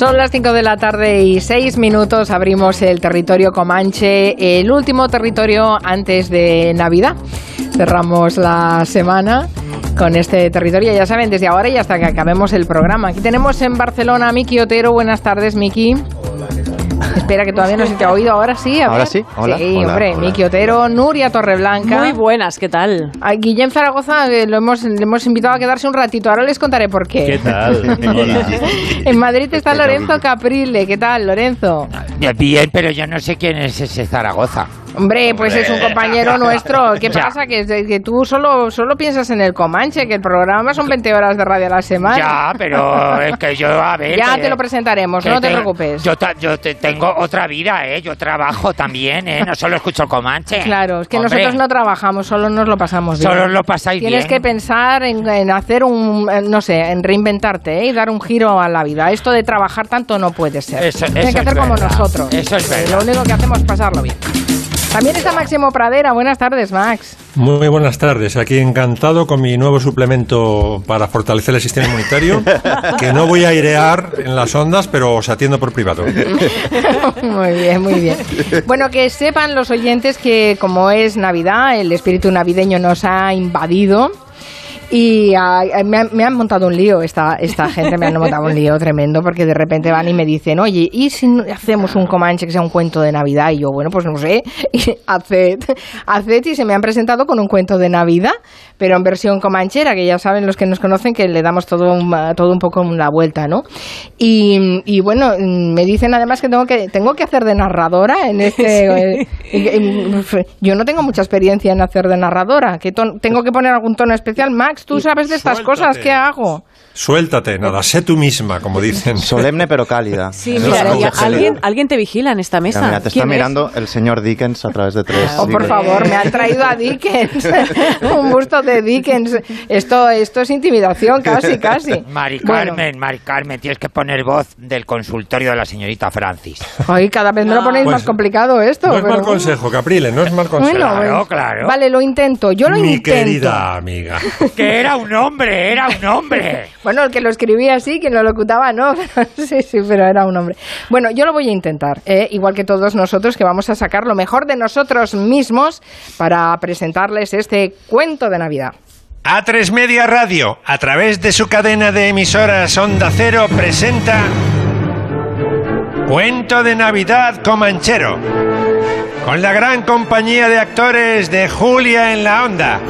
Son las 5 de la tarde y 6 minutos. Abrimos el territorio Comanche, el último territorio antes de Navidad. Cerramos la semana con este territorio, ya saben, desde ahora y hasta que acabemos el programa. Aquí tenemos en Barcelona a Miki Otero. Buenas tardes, Miki. Espera, que todavía no se te ha oído. Ahora sí, a Ahora ver. sí, hola, Sí, hola, hombre, hola. Miki Otero, Nuria Torreblanca. Muy buenas, ¿qué tal? A Guillem Zaragoza eh, lo hemos, le hemos invitado a quedarse un ratito. Ahora les contaré por qué. ¿Qué tal? En Madrid está Lorenzo Caprile. ¿Qué tal, Lorenzo? Bien, pero yo no sé quién es ese Zaragoza. Hombre, pues es un compañero nuestro. ¿Qué Ya. pasa? Que, que tú solo, solo piensas en el Comanche, que el programa son 20 horas de radio a la semana. Ya, pero es que yo, a ver... Ya que- te lo presentaremos, no te preocupes. Yo, ta- yo te- tengo otra vida, ¿eh? Yo trabajo también, ¿eh? No solo escucho el Comanche. Claro, es que Hombre, nosotros no trabajamos, solo nos lo pasamos bien. Solo lo pasáis Tienes bien. que pensar en, en hacer un, no sé, en reinventarte ¿eh? y dar un giro a la vida. Esto de trabajar tanto no puede ser. Eso- Tienes eso que hacer como verdad. nosotros. Eso es verdad. Lo único que hacemos es pasarlo bien. También está Máximo Pradera. Buenas tardes, Max. Muy buenas tardes. Aquí encantado con mi nuevo suplemento para fortalecer el sistema inmunitario, que no voy a airear en las ondas, pero os atiendo por privado. muy bien, muy bien. Bueno, que sepan los oyentes que como es Navidad, el espíritu navideño nos ha invadido. Y ah, me, han, me han montado un lío, esta, esta gente me han montado un lío tremendo porque de repente van y me dicen, oye, ¿y si hacemos un Comanche que sea un cuento de Navidad? Y yo, bueno, pues no sé, y haced, haced y se me han presentado con un cuento de Navidad, pero en versión comanchera, que ya saben los que nos conocen que le damos todo un, todo un poco la vuelta, ¿no? Y, y bueno, me dicen además que tengo que, tengo que hacer de narradora en este... eh, y- yo no tengo mucha experiencia en hacer de narradora, que ton- tengo que poner algún tono especial. Max, tú sabes de estas Suéltate. cosas, ¿qué hago? Suéltate, nada, sé tú misma, como dicen. Solemne pero cálida. Sí, mira, es y lo que se alguien, alguien te vigila en esta mesa. mira, te está mirando el señor Dickens a través de tres. Oh, por favor, me han traído a Dickens, un busto de Dickens. Esto, esto es intimidación, casi, casi. Mari Bueno, Carmen, Mari Carmen, tienes que poner voz del consultorio de la señorita Francis. ay, cada vez me lo ponéis Pues, más complicado esto. No es pero mal bueno. consejo, Caprile, no es mal consejo. Bueno, Claro, bueno. claro. Vale, lo intento, yo lo Mi intento. querida amiga. Que era un hombre, era un hombre. Bueno, el que lo escribía sí, quien lo locutaba no. sí, sí, pero era un hombre. Bueno, yo lo voy a intentar, ¿eh? igual que todos nosotros, que vamos a sacar lo mejor de nosotros mismos para presentarles este cuento de Navidad. A3 Media Radio, a través de su cadena de emisoras Onda Cero, presenta Cuento de Navidad Comanchero, con la gran compañía de actores de Julia en la Onda.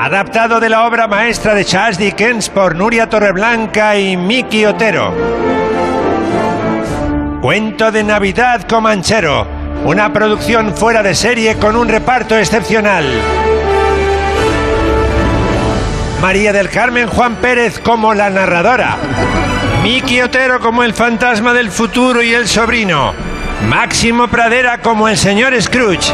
Adaptado de la obra maestra de Charles Dickens por Nuria Torreblanca y Miki Otero. Cuento de Navidad Comanchero, una producción fuera de serie con un reparto excepcional. María del Carmen Juan Pérez como la narradora. Miki Otero como el fantasma del futuro y el sobrino. Máximo Pradera como el señor Scrooge.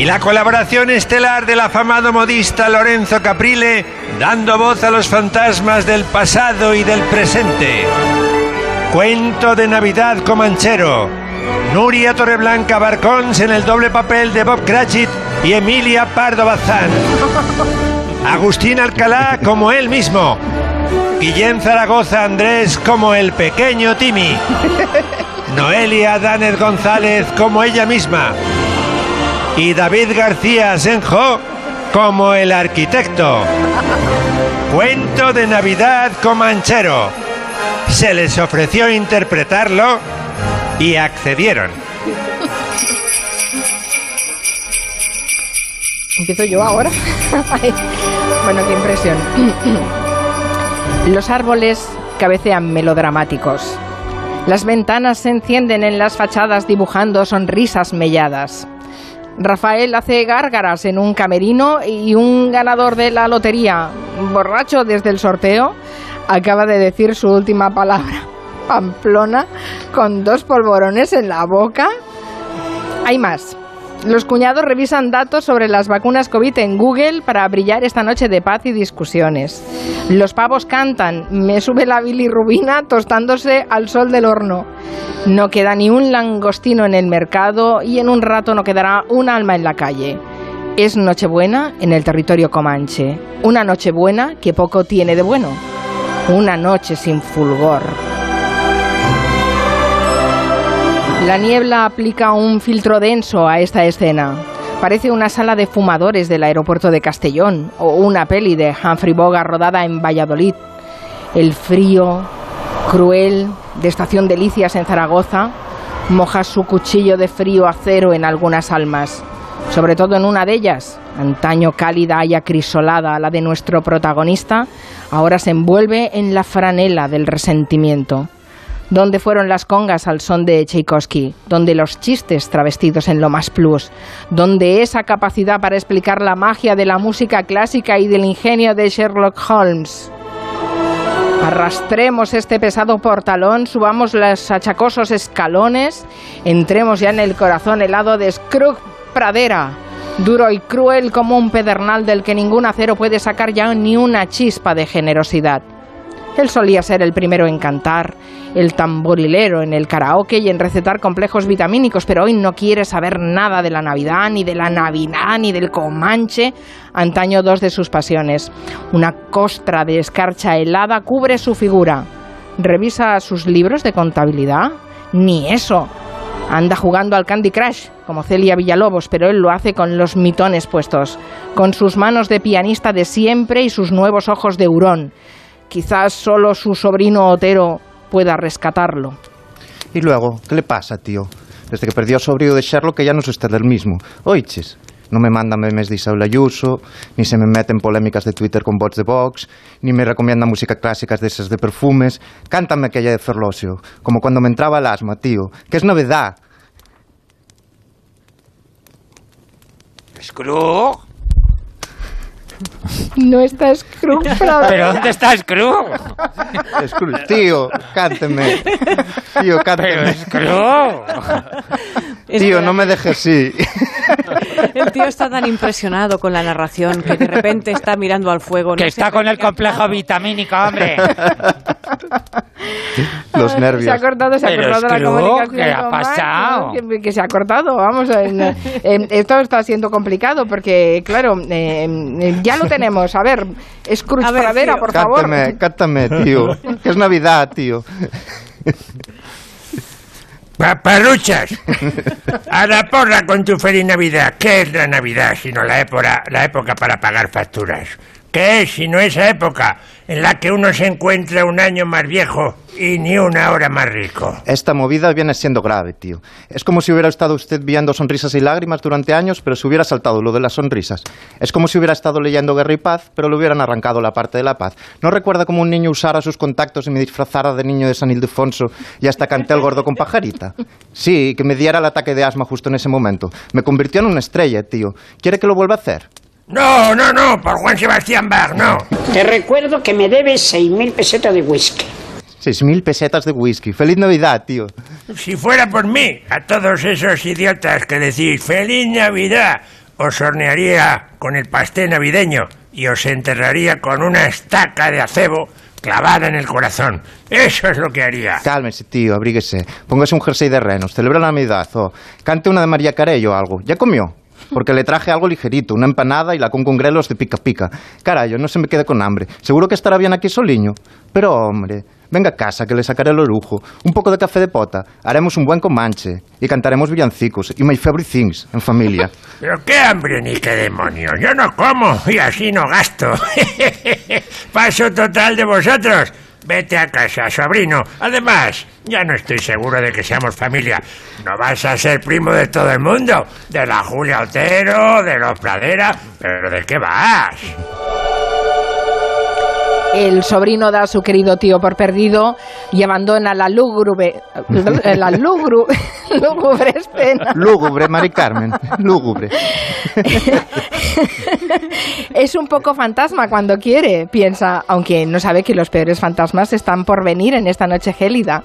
Y la colaboración estelar del afamado modista Lorenzo Caprile, dando voz a los fantasmas del pasado y del presente. Cuento de Navidad Comanchero. Nuria Torreblanca Barcons en el doble papel de Bob Cratchit y Emilia Pardo Bazán. Agustín Alcalá como él mismo. Guillén Zaragoza Andrés como el pequeño Timmy. Noelia Danez González como ella misma. Y David García Senjo como el arquitecto. Cuento de Navidad Comanchero. Se les ofreció interpretarlo y accedieron. Empiezo yo ahora. Bueno, qué impresión. Los árboles cabecean melodramáticos. Las ventanas se encienden en las fachadas dibujando sonrisas melladas. Rafael hace gárgaras en un camerino y un ganador de la lotería, borracho desde el sorteo, acaba de decir su última palabra. Pamplona, con dos polvorones en la boca. Hay más. Los cuñados revisan datos sobre las vacunas COVID en Google para brillar esta noche de paz y discusiones. Los pavos cantan, me sube la bilirrubina tostándose al sol del horno. No queda ni un langostino en el mercado y en un rato no quedará un alma en la calle. Es Nochebuena en el territorio comanche. Una Nochebuena que poco tiene de bueno. Una noche sin fulgor. La niebla aplica un filtro denso a esta escena. Parece una sala de fumadores del aeropuerto de Castellón o una peli de Humphrey Bogart rodada en Valladolid. El frío, cruel, de Estación Delicias en Zaragoza, moja su cuchillo de frío acero en algunas almas, sobre todo en una de ellas, antaño cálida y acrisolada, la de nuestro protagonista, ahora se envuelve en la franela del resentimiento. ¿Dónde fueron las congas al son de Tchaikovsky? ¿Dónde los chistes travestidos en lo más plus? ¿Dónde esa capacidad para explicar la magia de la música clásica y del ingenio de Sherlock Holmes? Arrastremos este pesado portalón, subamos los achacosos escalones, entremos ya en el corazón helado de Scrooge Pradera, duro y cruel como un pedernal del que ningún acero puede sacar ya ni una chispa de generosidad. Él solía ser el primero en cantar, el tamborilero en el karaoke y en recetar complejos vitamínicos, pero hoy no quiere saber nada de la Navidad, ni de la Navidad, ni del Comanche, antaño dos de sus pasiones. Una costra de escarcha helada cubre su figura. ¿Revisa sus libros de contabilidad? Ni eso. Anda jugando al Candy Crush, como Celia Villalobos, pero él lo hace con los mitones puestos, con sus manos de pianista de siempre y sus nuevos ojos de hurón. Quizás solo su sobrino Otero pueda rescatarlo. Y luego, ¿qué le pasa, tío? Desde que perdió a sobrino de Sherlock que ya no es usted el mismo. Oiches, no me manda memes de Isabel Ayuso, ni se me mete en polémicas de Twitter con bots de Vox, ni me recomienda música clásica de esas de perfumes. Cántame aquella de Ferlosio, como cuando me entraba el asma, tío. Que es novedad. ¿Scrooge? No está Scrooge. ¿Pero dónde está Scrooge? Scrooge, tío, cánteme. Tío, Pero cánteme. Scrooge. Tío, no me dejes así. El tío está tan impresionado con la narración que de repente está mirando al fuego. Que no está con el complejo vitamínico, hombre. Los Se ha nervios. cortado, se ha Pero cortado la comunicación. ¿qué ha pasado? Que, que se ha cortado, vamos. en- en- esto está siendo complicado porque, claro, eh, eh, ya lo tenemos. A ver, Scrooge A ver, Pradera, tío. por favor. Cántame, cántame, tío. Que es Navidad, tío. Paparruchas. A la porra con tu feliz Navidad. ¿Qué es la Navidad sino la época, la época para pagar facturas? ¿Qué es sino esa época en la que uno se encuentra un año más viejo y ni una hora más rico? Esta movida viene siendo grave, tío. Es como si hubiera estado usted viendo sonrisas y lágrimas durante años, pero se hubiera saltado lo de las sonrisas. Es como si hubiera estado leyendo Guerra y Paz, pero le hubieran arrancado la parte de la paz. ¿No recuerda cómo un niño usara sus contactos y me disfrazara de niño de San Ildefonso y hasta canté el gordo con pajarita? Sí, que me diera el ataque de asma justo en ese momento. Me convirtió en una estrella, tío. ¿Quiere que lo vuelva a hacer? No, no, no, por Juan Sebastián Bach, no. Te recuerdo que me debes 6.000 pesetas de whisky. Seis mil pesetas de whisky. ¡Feliz Navidad, tío! Si fuera por mí, a todos esos idiotas que decís ¡Feliz Navidad! Os hornearía con el pastel navideño y os enterraría con una estaca de acebo clavada en el corazón. Eso es lo que haría. Cálmese, tío, abríguese. Póngase un jersey de renos, celebra la Navidad o cante una de María Carey o algo. ¿Ya comió? Porque le traje algo ligerito, una empanada y la con grelos de pica pica. Carayo, no se me quede con hambre. Seguro que estará bien aquí soliño. Pero, hombre, venga a casa que le sacaré lo lujo. Un poco de café de pota, haremos un buen comanche y cantaremos villancicos y my favorite things en familia. Pero qué hambre ni qué demonios. Yo no como y así no gasto. Paso total de vosotros. Vete a casa, sobrino. Además, ya no estoy seguro de que seamos familia. No vas a ser primo de todo el mundo. De la Julia Otero, de los Pradera. ¿Pero de qué vas? El sobrino da a su querido tío por perdido y abandona la lúgubre, la lúgru- lúgubre escena. Lúgubre, Mari Carmen, lúgubre. Es un poco fantasma cuando quiere, piensa, aunque no sabe que los peores fantasmas están por venir en esta noche gélida.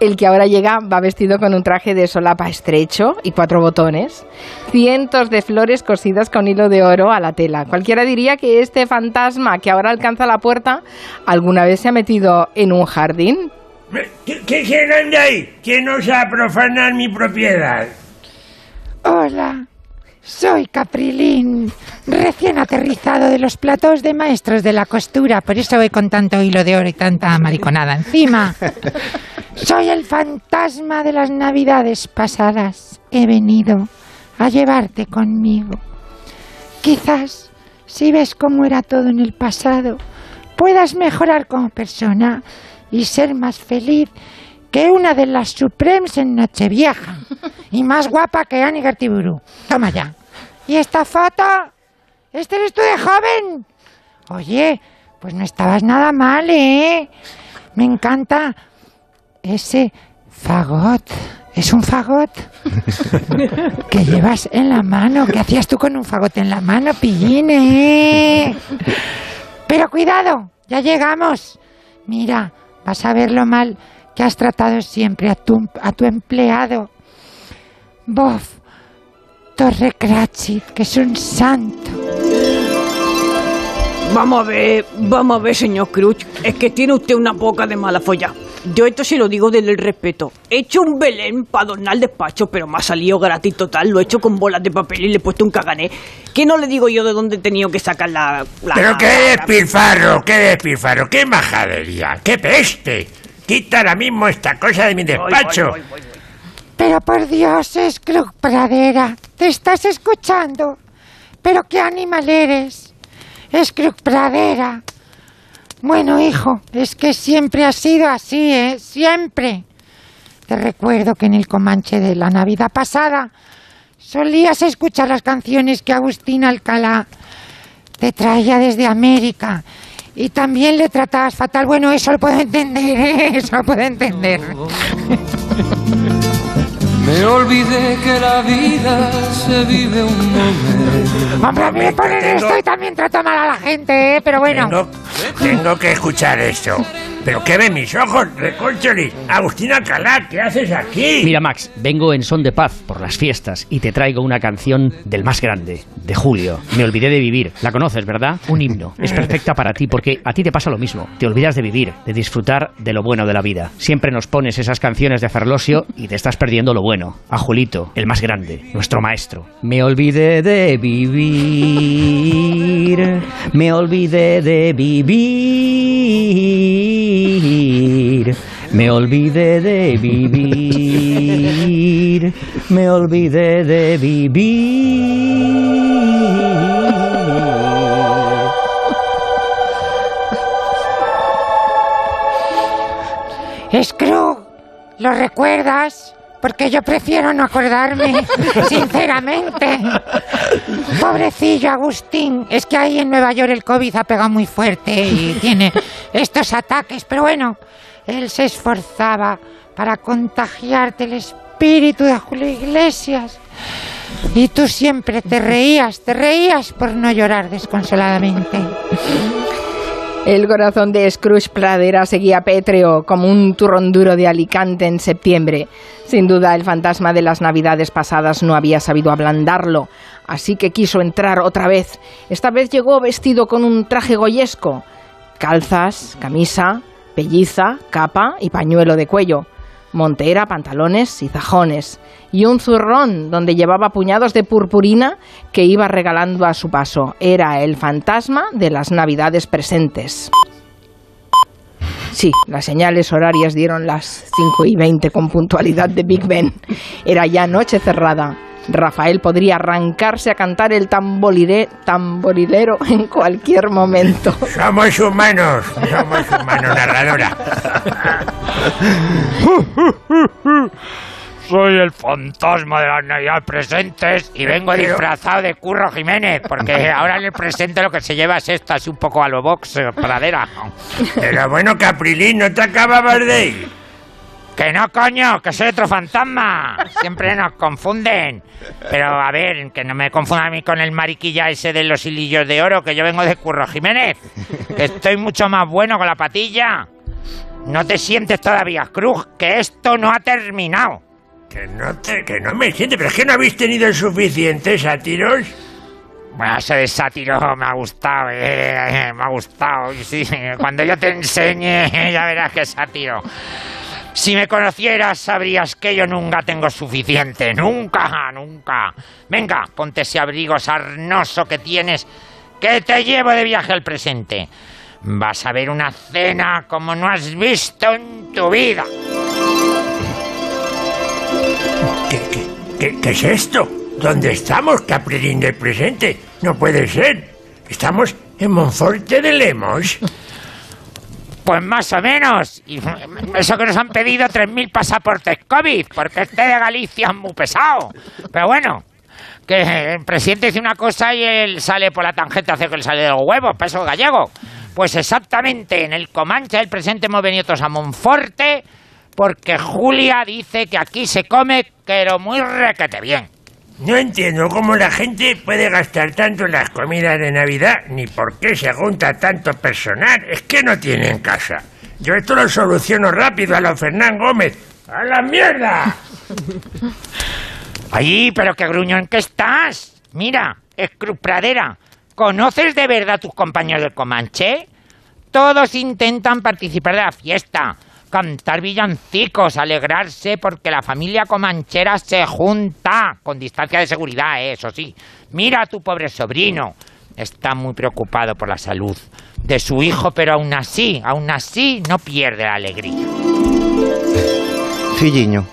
El que ahora llega va vestido con un traje de solapa estrecho y cuatro botones, cientos de flores cosidas con hilo de oro a la tela. Cualquiera diría que este fantasma que ahora alcanza la puerta alguna vez se ha metido en un jardín. ¿Qui- qui- ¿Quién anda ahí? ¿Quién osa profanar mi propiedad? Hola, Soy Caprilín, recién aterrizado de los platós de maestros de la costura, por eso voy con tanto hilo de oro y tanta mariconada encima. Soy el fantasma de las navidades pasadas. He venido a llevarte conmigo. Quizás, si ves cómo era todo en el pasado, puedas mejorar como persona y ser más feliz que una de las Supremes en Nochevieja. Y más guapa que Annie Gertiburu. Toma ya. ¿Y esta foto? ¿Este eres tú de joven? Oye, pues no estabas nada mal, ¿eh? Me encanta ese fagot. ¿Es un fagot? que llevas en la mano. ¿Qué hacías tú con un fagot en la mano, pillín, eh? Pero cuidado, ya llegamos. Mira, vas a ver lo mal que has tratado siempre a tu, empleado. Bof, Torre Cratchit, que es un santo. Vamos a ver, vamos a ver, señor Cruz. Es que tiene usted una boca de mala folla. Yo esto sí lo digo desde el respeto. He hecho un Belén para adornar el despacho, pero me ha salido gratis total. Lo he hecho con bolas de papel y le he puesto un cagané. Que no le digo yo de dónde he tenido que sacar la... la- Pero qué despilfarro, qué despilfarro, qué majadería, qué peste. Quita ahora mismo esta cosa de mi despacho. Pero por Dios, Scrooge Pradera, ¿te estás escuchando? ¿Pero qué animal eres? Scrooge Pradera. Bueno, hijo, es que siempre ha sido así, ¿eh? Siempre. Te recuerdo que en el Comanche de la Navidad pasada solías escuchar las canciones que Agustín Alcalá te traía desde América. Y también le tratabas fatal. Bueno, eso lo puedo entender, ¿eh? Eso lo puedo entender. Me olvidé que la vida se vive un momento. Hombre, a mí me ponen esto y también trato mal a la gente, ¿eh? Pero bueno. Tengo, tengo que escuchar eso. ¿Pero qué ven mis ojos, Recolcholi? Agustín Alcalá, ¿qué haces aquí? Mira, Max, vengo en son de paz por las fiestas y te traigo una canción del más grande, de Julio. Me olvidé de vivir. La conoces, ¿verdad? Un himno. Es perfecta para ti porque a ti te pasa lo mismo. Te olvidas de vivir, de disfrutar de lo bueno de la vida. Siempre nos pones esas canciones de Ferlosio y te estás perdiendo lo bueno. A Julito, el más grande, nuestro maestro. Me olvidé de vivir. Me olvidé de vivir. Me olvidé de vivir. Me olvidé de vivir. Scrooge, ¿lo recuerdas? Porque yo prefiero no acordarme, sinceramente. Pobrecillo Agustín, es que ahí en Nueva York el COVID ha pegado muy fuerte y tiene estos ataques, pero bueno, él se esforzaba para contagiarte el espíritu de Julio Iglesias. Y tú siempre te reías, te reías por no llorar desconsoladamente. El corazón de Scrooge Pradera seguía pétreo como un turrón duro de Alicante en septiembre. Sin duda, el fantasma de las navidades pasadas no había sabido ablandarlo, así que quiso entrar otra vez. Esta vez llegó vestido con un traje goyesco, calzas, camisa, pelliza, capa y pañuelo de cuello, montera, pantalones y zajones, y un zurrón donde llevaba puñados de purpurina que iba regalando a su paso. Era el fantasma de las navidades presentes. Sí, las señales horarias dieron las 5 y 20 con puntualidad de Big Ben. Era ya noche cerrada. Rafael podría arrancarse a cantar el tambolire, tamborilero en cualquier momento. Somos humanos, somos humanos, narradora. Soy el fantasma de las navidades presentes y vengo disfrazado de Curro Jiménez, porque ahora en el presente lo que se lleva es esto, así un poco a lo box, pradera. Pero bueno, Caprilín, ¿no te acababas de ir? Que no, coño, que soy otro fantasma. Siempre nos confunden. Pero a ver, que no me confundan a mí con el mariquilla ese de los hilillos de oro, que yo vengo de Curro Jiménez. Que estoy mucho más bueno con la patilla. No te sientes todavía, Cruz, que esto no ha terminado. Que no, te, que no me siente, pero es que no habéis tenido suficientes sátiros. Bueno, ese de sátiro me ha gustado, eh, me ha gustado. Sí, cuando yo te enseñe, ya verás que es sátiro. Si me conocieras, sabrías que yo nunca tengo suficiente. Nunca, nunca. Venga, ponte ese abrigo sarnoso que tienes, que te llevo de viaje al presente. Vas a ver una cena como no has visto en tu vida. ¿Qué, qué, qué, qué es esto? ¿Dónde estamos, Caprilín del presente? No puede ser. Estamos en Monforte de Lemos. Pues más o menos. Y eso que nos han pedido 3.000 pasaportes COVID, porque este de Galicia es muy pesado. Pero bueno, que el presidente dice una cosa y él sale por la tangente a hacer que le sale de los huevos, peso gallego. Pues exactamente, en el Comanche del presidente hemos venido todos a Monforte porque Julia dice que aquí se come, pero muy requete bien. No entiendo cómo la gente puede gastar tanto en las comidas de Navidad, ni por qué se junta tanto personal. Es que no tienen casa. Yo esto lo soluciono rápido a lo Fernán Gómez. ¡A la mierda! Ay, pero qué gruñón que estás. Mira, Scruz Pradera, ¿conoces de verdad a tus compañeros del Comanche? Todos intentan participar de la fiesta, cantar villancicos, alegrarse porque la familia comanchera se junta, con distancia de seguridad, eh, eso sí. Mira a tu pobre sobrino. Está muy preocupado por la salud de su hijo, pero aún así, aún así no pierde la alegría. Filliño,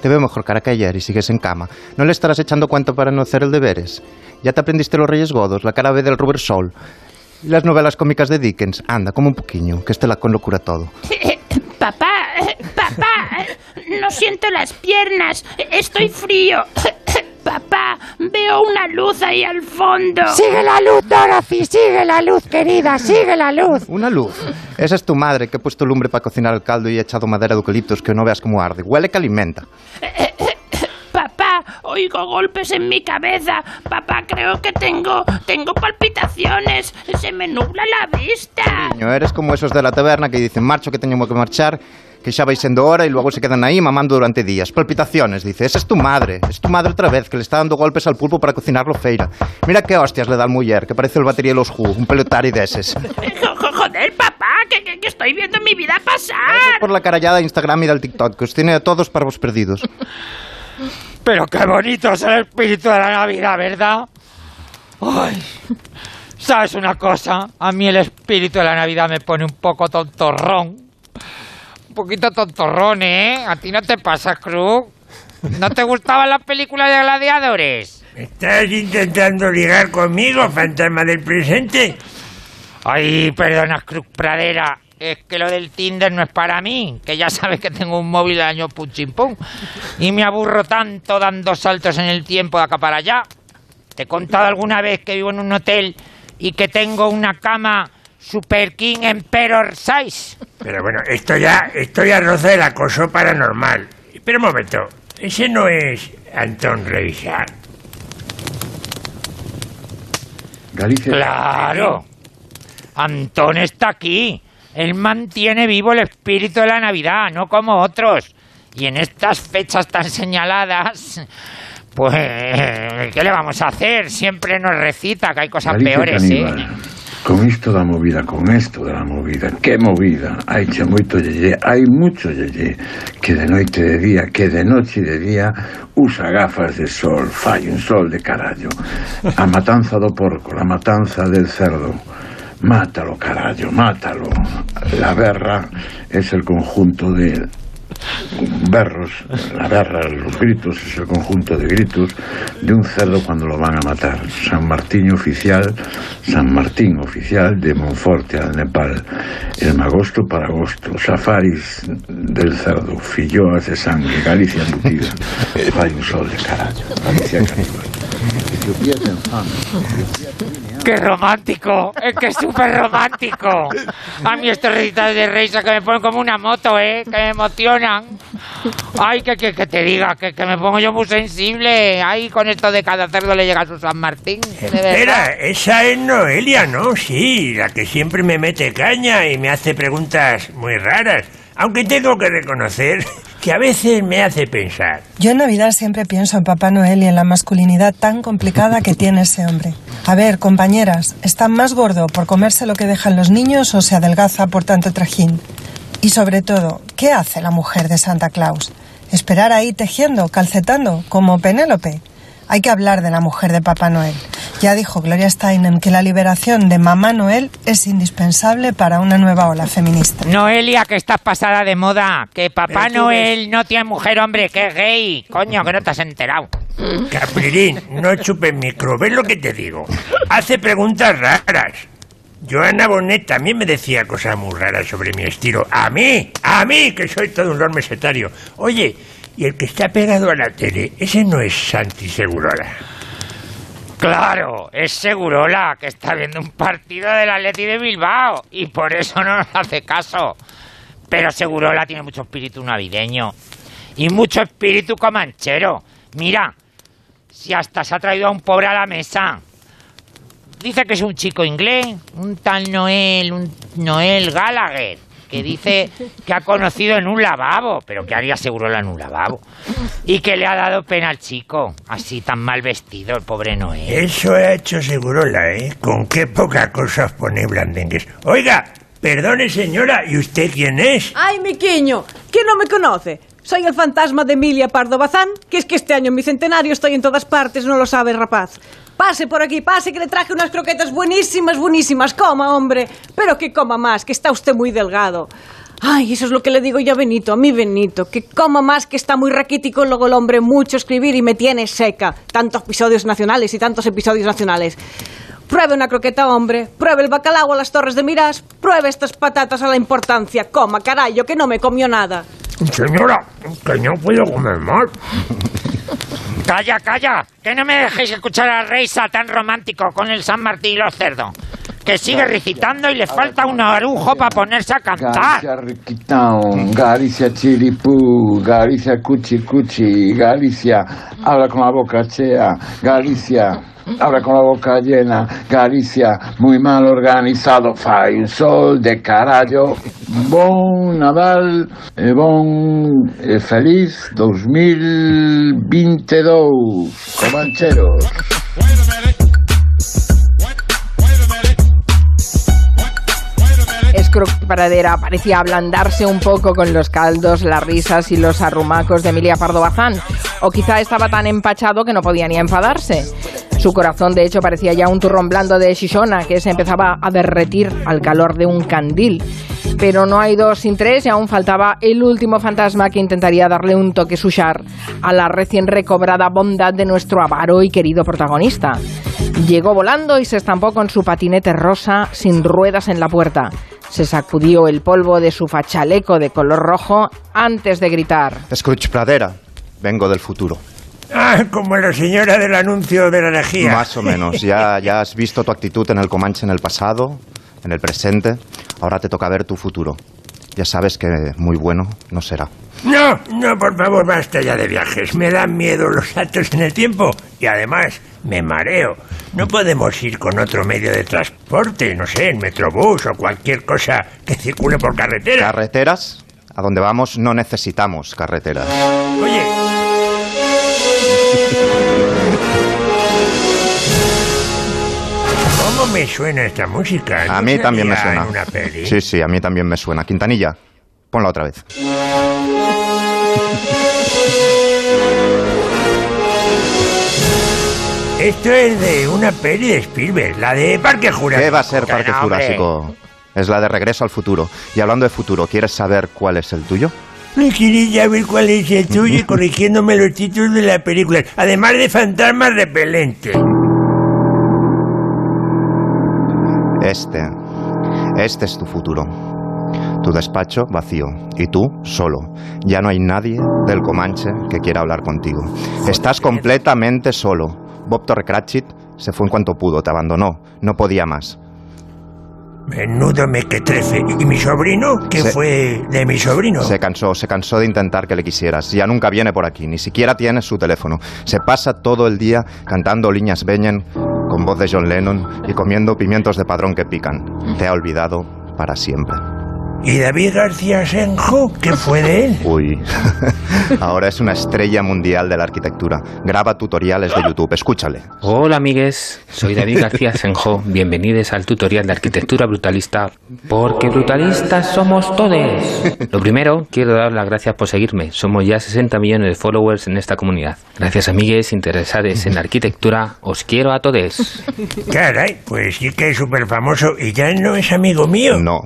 te veo mejor cara que ayer y sigues en cama. ¿No le estarás echando cuento para no hacer el deberes? ¿Ya te aprendiste los Reyes Godos, la cara B del Robert Sol? Las novelas cómicas de Dickens. Anda, como un poquillo, que este la con locura todo. Papá, papá, no siento las piernas, estoy frío. Papá, veo una luz ahí al fondo. Sigue la luz, Dorothy, sigue la luz, querida, sigue la luz. Una luz. Esa es tu madre que ha puesto lumbre para cocinar el caldo y ha echado madera de eucaliptos que no veas cómo arde. Huele que alimenta. Papá, oigo golpes en mi cabeza. Papá, creo que tengo tengo palpitaciones. Se me nubla la vista. Niño, eres como esos de la taberna que dicen marcho que tenemos que marchar, que xa vais sendo hora y luego se quedan ahí mamando durante días. Palpitaciones, dice. Esa es tu madre. Es tu madre otra vez, que le está dando golpes al pulpo para cocinarlo feira. Mira qué hostias le da al muller, que parece el batería de los Who, un pelotari de jo- Joder, papá, que, que- que estoy viendo mi vida pasar. Por la carallada de Instagram y del TikTok, que os tiene a todos para vos perdidos. Pero qué bonito es el espíritu de la Navidad, ¿verdad? Ay, ¿sabes una cosa? A mí el espíritu de la Navidad me pone un poco tontorrón. Un poquito tontorrón, ¿eh? ¿A ti no te pasa, Cruz? ¿No te gustaban las películas de gladiadores? ¿Estás intentando ligar conmigo, fantasma del presente? Ay, perdona, Cruz Pradera. Es que lo del Tinder no es para mí, que ya sabes que tengo un móvil de año pum chim pum. Y me aburro tanto dando saltos en el tiempo de acá para allá. Te he contado alguna vez que vivo en un hotel y que tengo una cama Super King Emperor Size. Pero bueno, esto ya, esto ya roza del acoso paranormal. Espera un momento, ese no es Antón Revisar. Galicia. Claro. Antón está aquí. Él mantiene vivo el espíritu de la Navidad, no como otros. Y en estas fechas tan señaladas, pues, ¿qué le vamos a hacer? Siempre nos recita que hay cosas peores, caníbal. ¿eh? Con isto da movida, con esto da movida Que movida, hai che moito yeye Hai mucho yeye Que de noite de día, que de noche e de día Usa gafas de sol Fai un sol de carallo A matanza do porco, la matanza del cerdo Mátalo, carallo, mátalo La berra es el conjunto de berros, la berra, los gritos, es el conjunto de gritos de un cerdo cuando lo van a matar. San Martín oficial, San Martín oficial de Monforte al Nepal. El magosto para agosto, safaris del cerdo, filloas de sangre, Galicia embutida. Fai un sol de carallo, Galicia caníbal. ¡Qué romántico! Es que es súper romántico. A mí estos recitales de Reisa que me ponen como una moto, ¿eh? Que me emocionan. Ay, que, que, que te diga, que, que me pongo yo muy sensible. Ay, con esto de cada cerdo le llega a su San Martín. Espera, esa es Noelia, ¿no? Sí, la que siempre me mete caña y me hace preguntas muy raras. Aunque tengo que reconocer que a veces me hace pensar. Yo en Navidad siempre pienso en Papá Noel y en la masculinidad tan complicada que tiene ese hombre. A ver, compañeras, ¿está más gordo por comerse lo que dejan los niños o se adelgaza por tanto trajín? Y sobre todo, ¿qué hace la mujer de Santa Claus? ¿Esperar ahí tejiendo, calcetando, como Penélope? Hay que hablar de la mujer de Papá Noel. Ya dijo Gloria Steinem que la liberación de Mamá Noel es indispensable para una nueva ola feminista. Noelia, que estás pasada de moda. Que Papá Noel no tiene mujer, hombre, que es gay. Coño, que no te has enterado. Caprirín, no chupes micro, ¿ves lo que te digo? Hace preguntas raras. Joana Bonet también me decía cosas muy raras sobre mi estilo. A mí, a mí, que soy todo un lord mesetario. Oye, y el que está pegado a la tele, ese no es Santi Segurola. Claro, es Segurola, que está viendo un partido del Atleti de Bilbao. Y por eso no nos hace caso. Pero Segurola tiene mucho espíritu navideño. Y mucho espíritu comanchero. Mira, si hasta se ha traído a un pobre a la mesa. Dice que es un chico inglés, un tal Noel, un Noel Gallagher, que dice que ha conocido en un lavabo, pero que haría Segurola en un lavabo. Y que le ha dado pena al chico, así tan mal vestido, el pobre Noel. Eso ha hecho Segurola, ¿eh? Con qué poca cosa os pone blandengues. Oiga, perdone señora, ¿y usted quién es? ¡Ay, miquiño! ¿Quién no me conoce? Soy el fantasma de Emilia Pardo Bazán, que es que este año en mi centenario estoy en todas partes, no lo sabe, rapaz. Pase por aquí, pase, que le traje unas croquetas buenísimas, buenísimas. Coma, hombre. Pero que coma más, que está usted muy delgado. Ay, eso es lo que le digo yo a Benito, a mi Benito, que coma más, que está muy raquítico, luego el hombre mucho escribir y me tiene seca. Tantos episodios nacionales y tantos episodios nacionales. Pruebe una croqueta, hombre. Pruebe el bacalao a las torres de Mirás. Pruebe estas patatas a la importancia. Coma, carayo, que no me comió nada. Señora, que no puedo comer más. Calla, calla, que no me dejéis escuchar al rey Satán romántico con el San Martín y los cerdos. Que sigue recitando y le falta un arujo para ponerse a cantar. Galicia Riquitown, Galicia Chiripú, Galicia Cuchi Cuchi, Galicia habla con la boca chea, Galicia habla con la boca llena, Galicia muy mal organizado, fai un sol de carallo, bon Nadal e bon e feliz 2022, comancheros. Pradera parecía ablandarse un poco con los caldos, las risas y los arrumacos de Emilia Pardo Bazán. O quizá estaba tan empachado que no podía ni enfadarse. Su corazón, de hecho, parecía ya un turrón blando de Shishona que se empezaba a derretir al calor de un candil. Pero no hay dos sin tres y aún faltaba el último fantasma que intentaría darle un toque sushar a la recién recobrada bondad de nuestro avaro y querido protagonista. Llegó volando y se estampó con su patinete rosa sin ruedas en la puerta. Se sacudió el polvo de su fachaleco de color rojo antes de gritar. Scrooge Pradera, vengo del futuro. Ah, como la señora del anuncio de la energía. Más o menos. Ya, ya has visto tu actitud en el Comanche en el pasado, en el presente. Ahora te toca ver tu futuro. Ya sabes que muy bueno no será. No, no, por favor, basta ya de viajes. Me dan miedo los saltos en el tiempo y además me mareo. No podemos ir con otro medio de transporte, no sé, el metrobús o cualquier cosa que circule por carretera. ¿Carreteras? A donde vamos no necesitamos carreteras. Oye. Me suena esta música? A ¿No mí también me suena. en una peli? Sí, sí, a mí también me suena. Quintanilla, ponla otra vez. Esto es de una peli de Spielberg, la de Parque Jurásico. ¿Qué va a ser Que Parque no. Jurásico? Es la de Regreso al Futuro. Y hablando de futuro, ¿quieres saber cuál es el tuyo? ¿No quieres ya ver cuál es el tuyo y corrigiéndome los títulos de la película? Además de fantasmas repelentes. Este. Este es tu futuro. Tu despacho vacío. Y tú solo. Ya no hay nadie del Comanche que quiera hablar contigo. Estás completamente solo. Bob Torrecratchit se fue en cuanto pudo, te abandonó. No podía más. Menudo mequetrefe. ¿Y mi sobrino? ¿Qué Se- fue de mi sobrino? Se cansó, se cansó de intentar que le quisieras. Ya nunca viene por aquí, ni siquiera tiene su teléfono. Se pasa todo el día cantando Liñas Beñen con voz de John Lennon y comiendo pimientos de padrón que pican. Te ha olvidado para siempre. ¿Y David García Senjo? ¿Qué fue de él? Uy, ahora es una estrella mundial de la arquitectura. Graba tutoriales de YouTube, escúchale. Hola amigues, soy David García Senjo. Bienvenidos al tutorial de arquitectura brutalista, porque brutalistas somos todos. Lo primero, quiero dar las gracias por seguirme. Somos ya 60 millones de followers en esta comunidad. Gracias amigues interesados en la arquitectura, os quiero a todos. Caray, pues sí que es súper famoso y ya no es amigo mío. No,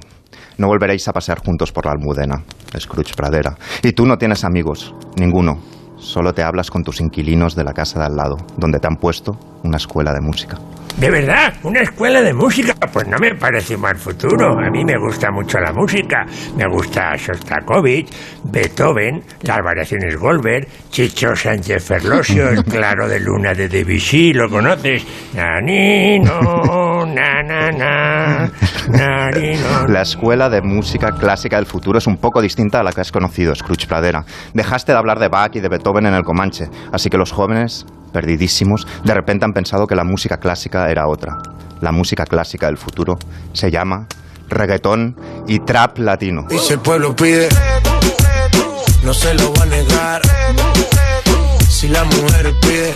no volveréis a pasear juntos por la Almudena, Scrooge Pradera. Y tú no tienes amigos, ninguno. Solo te hablas con tus inquilinos de la casa de al lado, donde te han puesto una escuela de música. ¿De verdad? ¿Una escuela de música? Pues no me parece mal futuro. A mí me gusta mucho la música. Me gusta Shostakovich, Beethoven, las variaciones Goldberg, Chicho Sánchez Ferlosio, el claro de luna de Debussy, ¿lo conoces? Nanino, na, na, na, nanino. La escuela de música clásica del futuro es un poco distinta a la que has conocido, Scrooge Pradera. Dejaste de hablar de Bach y de Beethoven en el Comanche, así que los jóvenes, perdidísimos, de repente han pensado que la música clásica era otra. La música clásica del futuro se llama reggaetón y trap latino. Y si el pueblo pide, no se lo va a negar. Si la mujer pide,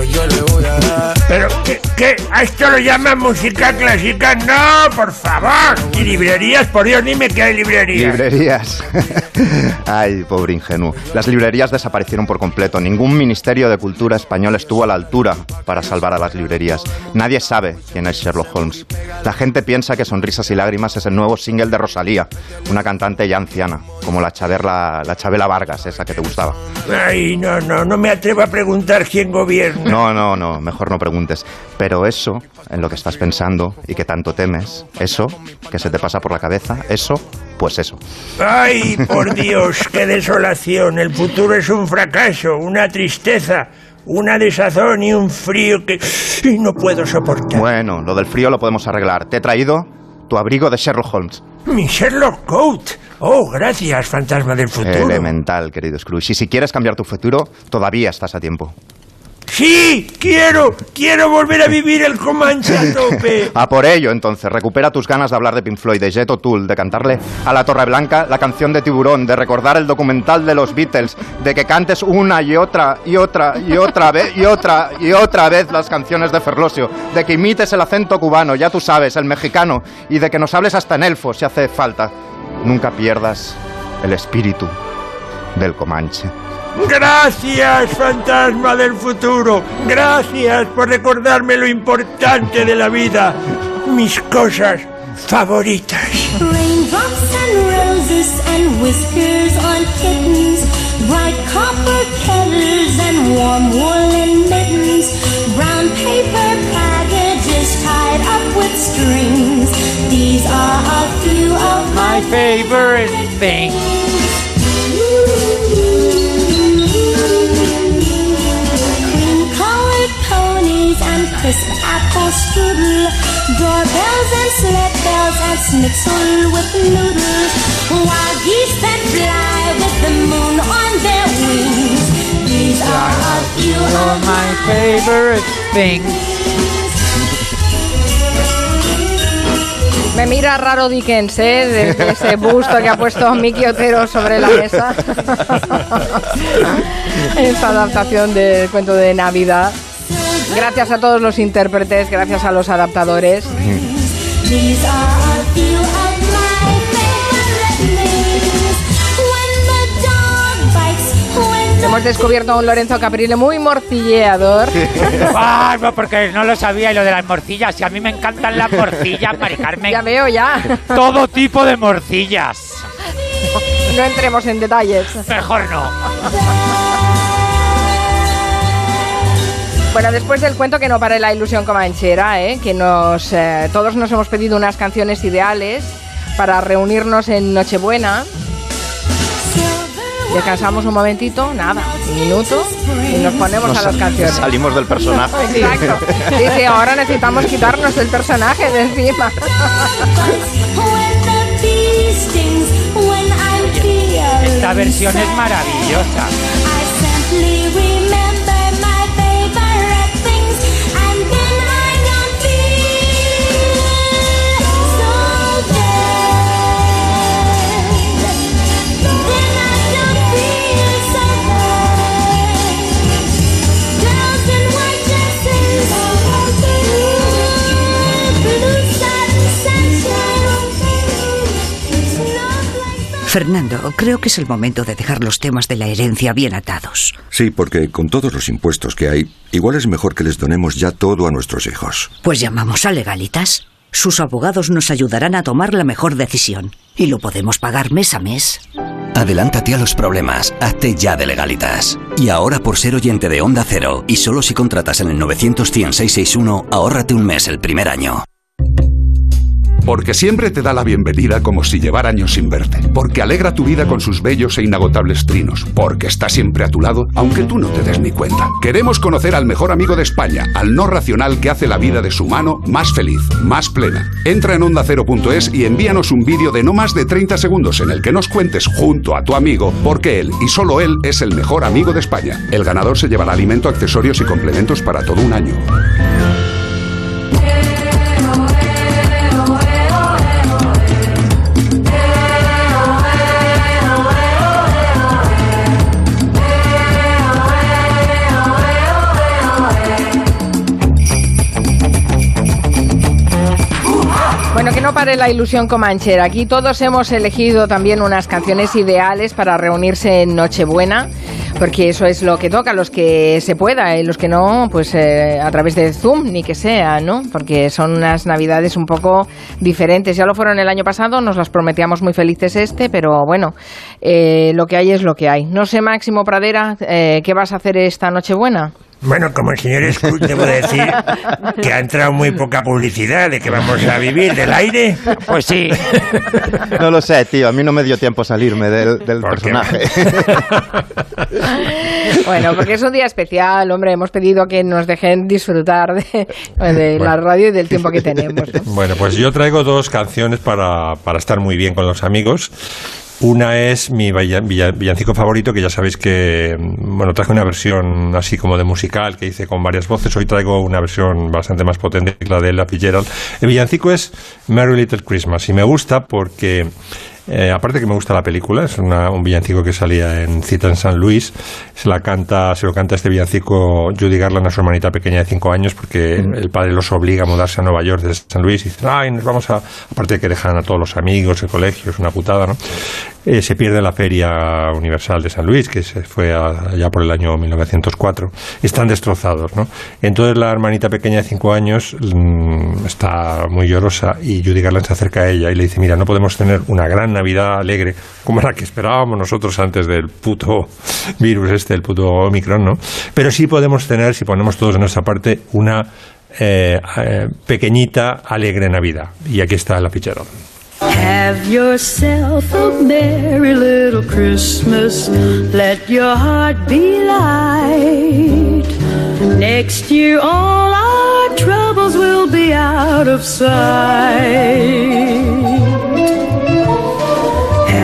pues yo le voy a dar. ¿Pero qué, qué? ¿A esto lo llaman música clásica? ¡No, por favor! ¿Y librerías? Por Dios, dime que hay librerías. Librerías. Ay, pobre ingenuo. Las librerías desaparecieron por completo. Ningún ministerio de cultura español estuvo a la altura para salvar a las librerías. Nadie sabe quién es Sherlock Holmes. La gente piensa que Sonrisas y Lágrimas es el nuevo single de Rosalía, una cantante ya anciana, como la Chabela, la Chabela Vargas, esa que te gustaba. Ay, no, no, no me atrevo a preguntar quién gobierna. No, no, no, mejor no preguntes. Pero eso, en lo que estás pensando y que tanto temes, eso que se te pasa por la cabeza, eso, pues eso. ¡Ay, por Dios, qué desolación! El futuro es un fracaso, una tristeza, una desazón y un frío que y no puedo soportar. Bueno, lo del frío lo podemos arreglar. Te he traído tu abrigo de Sherlock Holmes. Mi Sherlock Coat. Oh, gracias, fantasma del futuro. Elemental, querido Scrooge. Y si quieres cambiar tu futuro, todavía estás a tiempo. Sí, quiero, quiero volver a vivir el Comanche a tope. A por ello, entonces, recupera tus ganas de hablar de Pink Floyd, de Jet O'Toole, de cantarle a la Torre Blanca la canción de Tiburón, de recordar el documental de los Beatles, de que cantes una y otra y otra y otra vez y otra y otra vez las canciones de Ferlosio, de que imites el acento cubano, ya tú sabes, el mexicano, y de que nos hables hasta en elfo si hace falta. Nunca pierdas el espíritu del Comanche. Gracias, fantasma del futuro. Gracias por recordarme lo importante de la vida. Mis cosas favoritas. Raindrops and roses and whiskers on kittens, bright copper kettles and warm woolen mittens, brown paper packages tied up with strings. These are a few of my favorite things. And crisp apple strudel, doorbells and sled bells and schnitzel with noodles, wild geese that fly with the moon on their wings. These are a few of my favorite things. Me mira raro Dickens, ¿eh? Desde ese busto que ha puesto Miki Otero sobre la mesa. Esta adaptación del cuento de Navidad. Gracias a todos los intérpretes, gracias a los adaptadores. Hemos descubierto a un Lorenzo Caprile muy morcilleador. Ah, no, porque no lo sabía y lo de las morcillas. Y a mí me encantan las morcillas, Mari Carmen. Ya veo, ya. Todo tipo de morcillas. No entremos en detalles. Mejor no. Bueno, después del cuento que no pare la ilusión comanchera, ¿eh? que nos, eh, todos nos hemos pedido unas canciones ideales para reunirnos en Nochebuena. Descansamos un momentito, nada, un minuto, y nos ponemos Nos a las canciones. Salimos del personaje. Exacto. Sí, sí, ahora necesitamos quitarnos el personaje de encima. Esta versión es maravillosa. Fernando, creo que es el momento de dejar los temas de la herencia bien atados. Sí, porque con todos los impuestos que hay, igual es mejor que les donemos ya todo a nuestros hijos. Pues llamamos a Legalitas. Sus abogados nos ayudarán a tomar la mejor decisión. Y lo podemos pagar mes a mes. Adelántate a los problemas, hazte ya de legalitas. Y ahora por ser oyente de Onda Cero, y solo si contratas en el 900-100-661, ahórrate un mes el primer año. Porque siempre te da la bienvenida como si llevara años sin verte. Porque alegra tu vida con sus bellos e inagotables trinos. Porque está siempre a tu lado, aunque tú no te des ni cuenta. Queremos conocer al mejor amigo de España, al no racional que hace la vida de su mano más feliz, más plena. Entra en ondacero.es y envíanos un vídeo de no más de 30 segundos en el que nos cuentes junto a tu amigo por qué él y solo él es el mejor amigo de España. El ganador se llevará alimento, accesorios y complementos para todo un año. Pare la ilusión comanchera. Aquí todos hemos elegido también unas canciones ideales para reunirse en Nochebuena, porque eso es lo que toca, los que se pueda, y los que no, pues eh, a través de Zoom, ni que sea, ¿no? Porque son unas navidades un poco diferentes. Ya lo fueron el año pasado, nos las prometíamos muy felices este, pero bueno, eh, lo que hay es lo que hay. No sé, Máximo Pradera, eh, ¿qué vas a hacer esta Nochebuena? Bueno, como el señor Scrooge, debo decir que ha entrado muy poca publicidad de que vamos a vivir del aire. Pues sí. No lo sé, tío. A mí no me dio tiempo a salirme del, del personaje. Bueno, porque es un día especial, hombre. Hemos pedido que nos dejen disfrutar de, de la radio y del tiempo que tenemos. ¿no? Bueno, pues yo traigo dos canciones para, para estar muy bien con los amigos. Una es mi villa- villa- villancico favorito, que ya sabéis que, mm, bueno, traje una versión así como de musical que hice con varias voces. Hoy traigo una versión bastante más potente que la de Ella Fitzgerald. El villancico es Merry Little Christmas y me gusta porque eh, aparte que me gusta la película, es una- un villancico que salía en Cita en San Luis. Se la canta, se lo canta este villancico Judy Garland a su hermanita pequeña de cinco años porque el padre los obliga a mudarse a Nueva York desde San Luis y dicen, ay, nos vamos a, aparte de que dejan a todos los amigos, el colegio, es una putada, ¿no? Eh, se pierde la Feria Universal de San Luis, que se fue a- allá por el año 1904. Están destrozados, ¿no? Entonces la hermanita pequeña de cinco años mm, está muy llorosa y Judy Garland se acerca a ella y le dice, mira, no podemos tener una gran Navidad alegre como la que esperábamos nosotros antes del puto virus este, el puto Omicron, ¿no? Pero sí podemos tener, si ponemos todos de nuestra parte, una eh, eh, pequeñita, alegre Navidad. Y aquí está la fichera. Have yourself a merry little Christmas. Let your heart be light. Next year, all our troubles will be out of sight.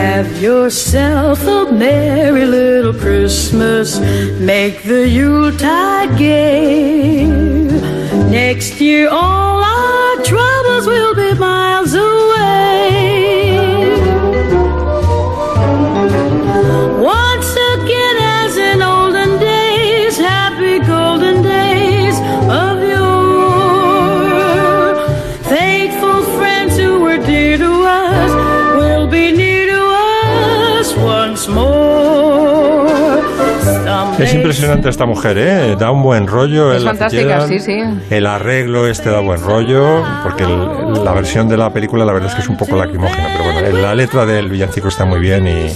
Have yourself a merry little Christmas. Make the Yuletide gay. Next year, all our troubles will be miles away. Impresionante esta mujer, ¿eh? Da un buen rollo. Es fantástica, sí, sí. El arreglo este da buen rollo, porque el- la versión de la película la verdad es que es un poco lacrimógena, pero bueno, la letra del villancico está muy bien y,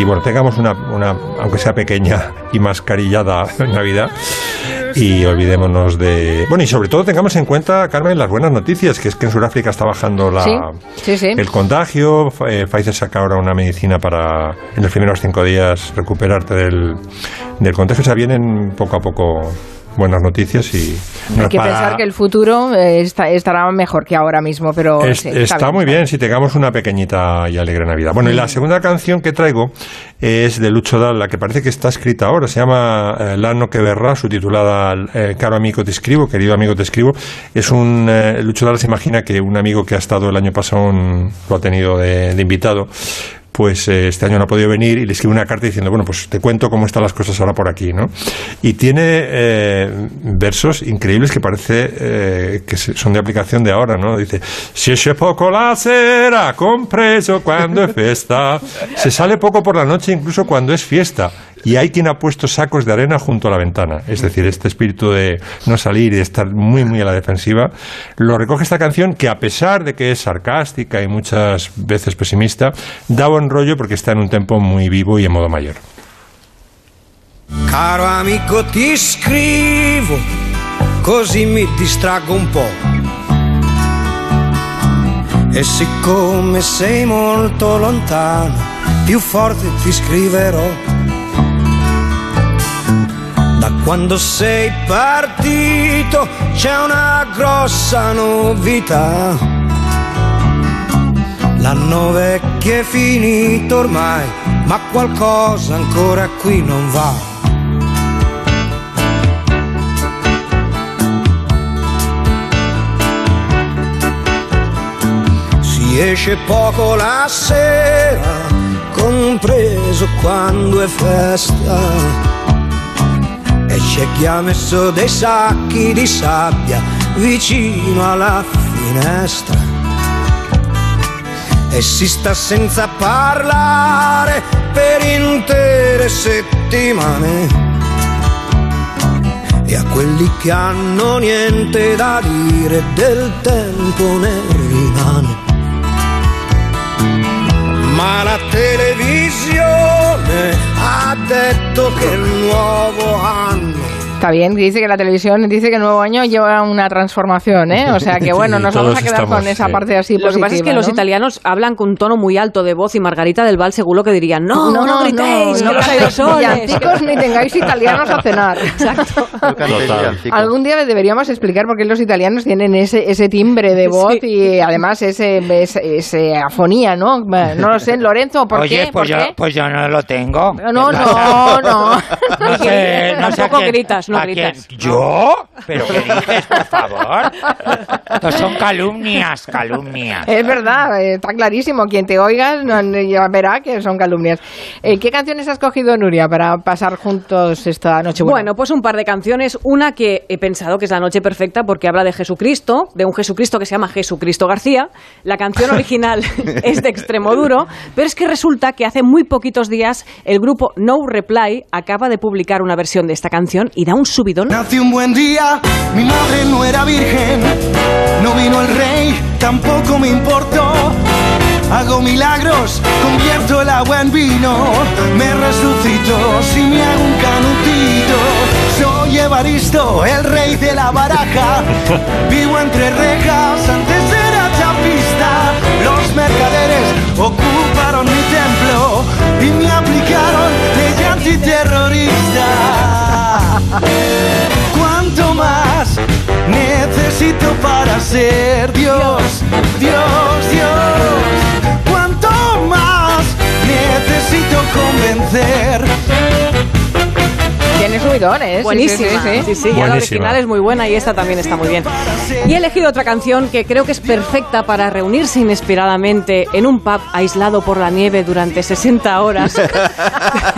y bueno, tengamos una, una, aunque sea pequeña y mascarillada Navidad y olvidémonos de... Bueno, y sobre todo tengamos en cuenta, Carmen, las buenas noticias, que es que en Sudáfrica está bajando la, Sí, sí, sí. el contagio. Eh, Pfizer saca ahora una medicina para en los primeros cinco días recuperarte del, del contagio. O sea, vienen poco a poco buenas noticias y Hay no, que para- pensar que el futuro eh, está- estará mejor que ahora mismo, pero es- sí, está, muy bien si tengamos una pequeñita y alegre Navidad. Bueno, y la segunda canción que traigo es de Lucho Dalla, que parece que está escrita ahora. Se llama eh, L'anno que verrà, subtitulada eh, Caro amigo te escribo, querido amigo te escribo. Es un eh, Lucho Dalla se imagina que un amigo que ha estado el año pasado lo ha tenido de, de invitado pues eh, este año no ha podido venir y le escribe una carta diciendo, bueno, pues te cuento cómo están las cosas ahora por aquí, ¿no? Y tiene eh, versos increíbles que parece eh, que son de aplicación de ahora, ¿no? Dice, si esce poco la sera, compreso cuando es fiesta. Se sale poco por la noche incluso cuando es fiesta. Y hay quien ha puesto sacos de arena junto a la ventana. Es decir, este espíritu de no salir y de estar muy, muy a la defensiva, lo recoge esta canción que a pesar de que es sarcástica y muchas veces pesimista, da buen rollo porque está en un tempo muy vivo y en modo mayor. Caro amico ti scrivo, così mi distraggo un po'. E siccome sei molto lontano, più forte ti scriverò. Quando sei partito c'è una grossa novità. L'anno vecchio è finito ormai, ma qualcosa ancora qui non va. Si esce poco la sera, compreso quando è festa. E c'è chi ha messo dei sacchi di sabbia vicino alla finestra. E si sta senza parlare per intere settimane. E a quelli che hanno niente da dire del tempo ne rimane. Ma la televisione ha detto che il nuovo anno Está bien, dice que la televisión dice que el nuevo año lleva una transformación, ¿eh? O sea que bueno, Sí, nos vamos a quedar estamos, con esa sí. parte así Lo que pasa es que los ¿no? italianos hablan con un tono muy alto de voz y Margarita del Val seguro que dirían, no, no, no, gritéis, no aerosoles. villancicos ni tengáis italianos a cenar. Exacto. Algún día deberíamos explicar por qué los italianos tienen ese, ese timbre de voz y además ese, ese, ese afonía, ¿no? No lo sé, Lorenzo, ¿por Oye, qué? pues ¿Por yo, qué? pues yo no lo tengo. No, no, no, no. No sé, no sé a Tampoco quién- gritas, no a quién- gritas. ¿Yo? ¿Pero qué dices, por favor? Estos son calumnias, calumnias. Es verdad, eh, está clarísimo. Quien te oiga no, ya verá que son calumnias. Eh, ¿Qué canciones has cogido, Nuria, para pasar juntos esta noche? Bueno, pues un par de canciones. Una que he pensado que es la noche perfecta porque habla de Jesucristo, de un Jesucristo que se llama Jesucristo García. La canción original es de extremo duro, pero es que resulta que hace muy poquitos días el grupo No Reply acaba de publicar una versión de esta canción y da un subidón. Nací un buen día, mi madre no era virgen, no vino el rey, tampoco me importó. Hago milagros, convierto el agua en vino, me resucito si me hago un canutito. Soy Evaristo, el rey de la baraja, vivo entre rejas, antes era chapista. Los mercaderes ocuparon mi templo y me aplicaron ley antiterrorista. ¿Cuánto más necesito para ser Dios? Dios, Dios. ¿Cuánto más necesito convencer? Tiene subidones. Buenísima. Sí, sí, sí, sí. ya la original es muy buena y esta también está muy bien. Y he elegido otra canción que creo que es perfecta para reunirse inesperadamente en un pub aislado por la nieve durante 60 horas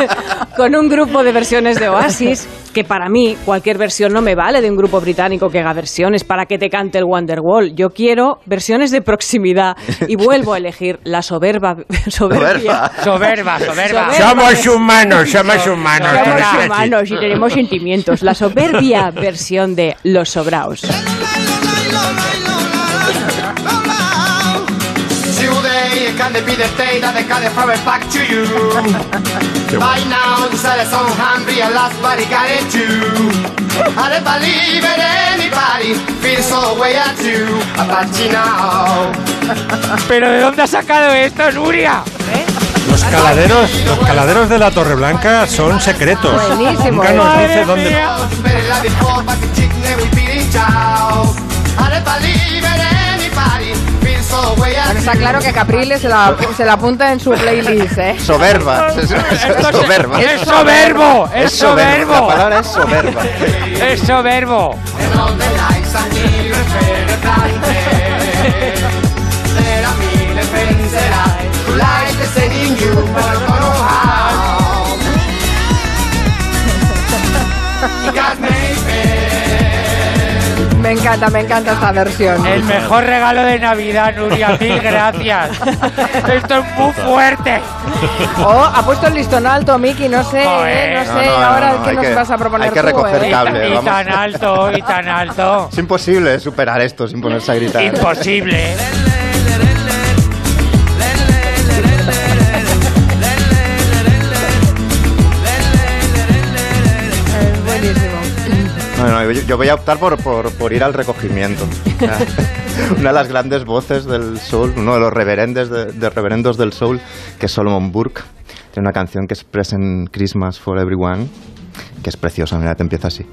con un grupo de versiones de Oasis, que para mí cualquier versión no me vale de un grupo británico que haga versiones para que te cante el Wonderwall. Yo quiero versiones de proximidad y vuelvo a elegir la soberba soberbia. Soberba, soberba. Somos humanos, somos humanos. Somos humanos y tenemos sentimientos. La soberbia versión de Los Sobraos. You. By now, the sun is so hungry, and last body got it too. I don't believe in anybody, feel so way. But you know. ¿Pero de dónde has sacado esto, Nuria? Los caladeros, los caladeros de la Torre Blanca son secretos. Buenísimo. Nunca nos Madre dice dónde. Bueno, está claro que Capriles se la, se la apunta en su playlist, ¿eh? Soberba. Es, es- es soberba. ¡Es soberbo! ¡Es soberbo! La palabra es soberba. ¡Es soberbo! You encanta, me encanta esta versión. El mejor regalo de Navidad, Nuria, mil gracias. Esto es muy fuerte. Oh, ha puesto el listón alto, Miki, no sé, Joder. eh, no sé No, no, no, ahora no, qué nos que- vas a proponer hay que tú, recoger eh. cable, Y tan alto, y tan alto. Es imposible superar esto sin ponerse a gritar. Imposible. No, no, yo, yo voy a optar por, por, por ir al recogimiento. Una de las grandes voces del soul, uno de los reverendes de, de reverendos del soul, que es Solomon Burke. Tiene una canción que es Present Christmas for Everyone, que es preciosa, mira, te empieza así.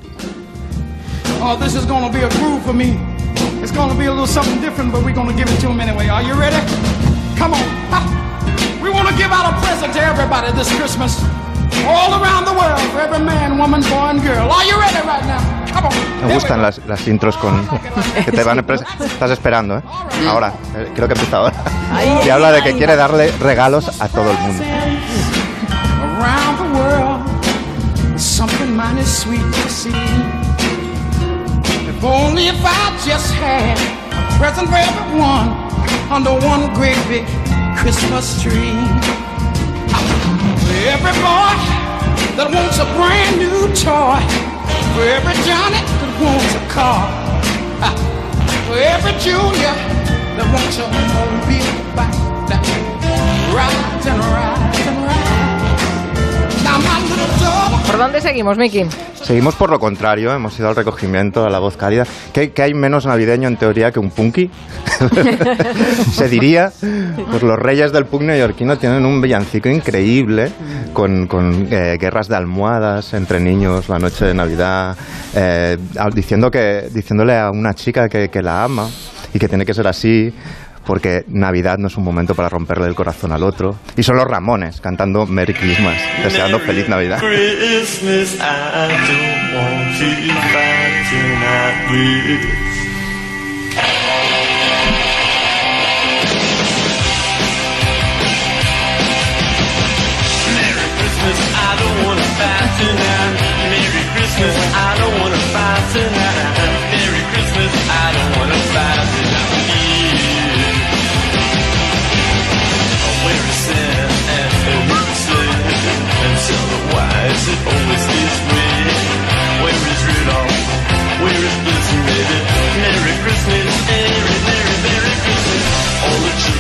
Oh, this is gonna be a groove for me. It's gonna be a little something different, but we're gonna give it to them anyway. Are you ready? Come on. We wanna give out a present to everybody this Christmas. All around the world, for every man, woman, boy, and girl. Are you ready right now? Come on. Me gustan las, las intros con que te van Estás esperando, ¿eh? Ahora, eh, creo que empieza ahora. Y habla de que quiere darle regalos a todo el mundo. Around the world, something mighty sweet to see. If only if I just had a present for everyone under one great big Christmas tree. Every boy that wants a brand new toy. For every Johnny that wants a car. For every Junior that wants a mobile that rides and dog. ¿Por dónde seguimos, Miki? Seguimos por lo contrario, hemos ido al recogimiento, a la voz cálida. ¿Qué, qué hay menos navideño en teoría que un punky? Se diría, pues los reyes del punk neoyorquino tienen un villancico increíble con, con, eh, guerras de almohadas entre niños la noche de Navidad, eh, diciendo que, diciéndole a una chica que, que la ama y que tiene que ser así. Porque Navidad no es un momento para romperle el corazón al otro. Y son los Ramones cantando Merry Christmas, deseando feliz Navidad. Christmas, I don't want to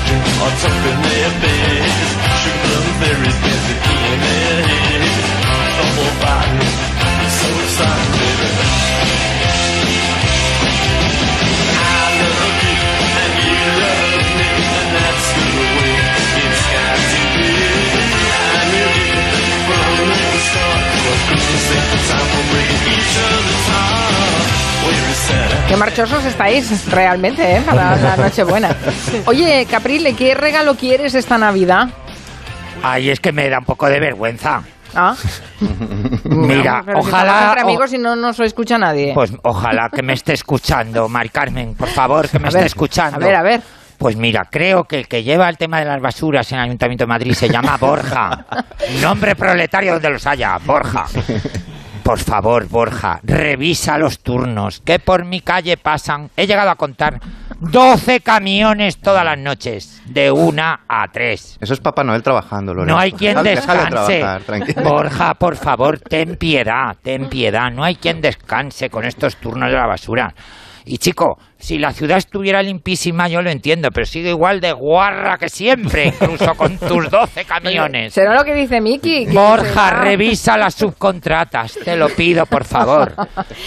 Children are tucking their beds. Sugar fairies dancing in their heads. The whole body so excited. I love you and you love me, and that's the way it's got to be. I knew it from the start. Ain't the time for breaking each other's Qué marchosos estáis realmente, ¿eh? Para la Nochebuena. Oye, Caprile, ¿qué regalo quieres esta Navidad? Ay, es que me da un poco de vergüenza. Ah, Mira, si estamos ojalá... entre o- amigos y no nos escucha nadie. Pues ojalá que me esté escuchando, Mari Carmen, por favor, que me A esté ver, escuchando. a ver, a ver. Pues mira, creo que el que lleva el tema de las basuras en el Ayuntamiento de Madrid se llama Borja. Nombre proletario donde los haya, Borja. Por favor, Borja, revisa los turnos, que por mi calle pasan, he llegado a contar 12 camiones todas las noches, de una a tres. Eso es Papá Noel trabajando, Lorenzo. No hay quien descanse. Borja, por favor, ten piedad, ten piedad. No hay quien descanse con estos turnos de la basura. Y chico, si la ciudad estuviera limpísima, yo lo entiendo, pero sigue igual de guarra que siempre, incluso con tus 12 camiones. ¿Será lo que dice Miki? Borja, será- revisa las subcontratas, te lo pido, por favor.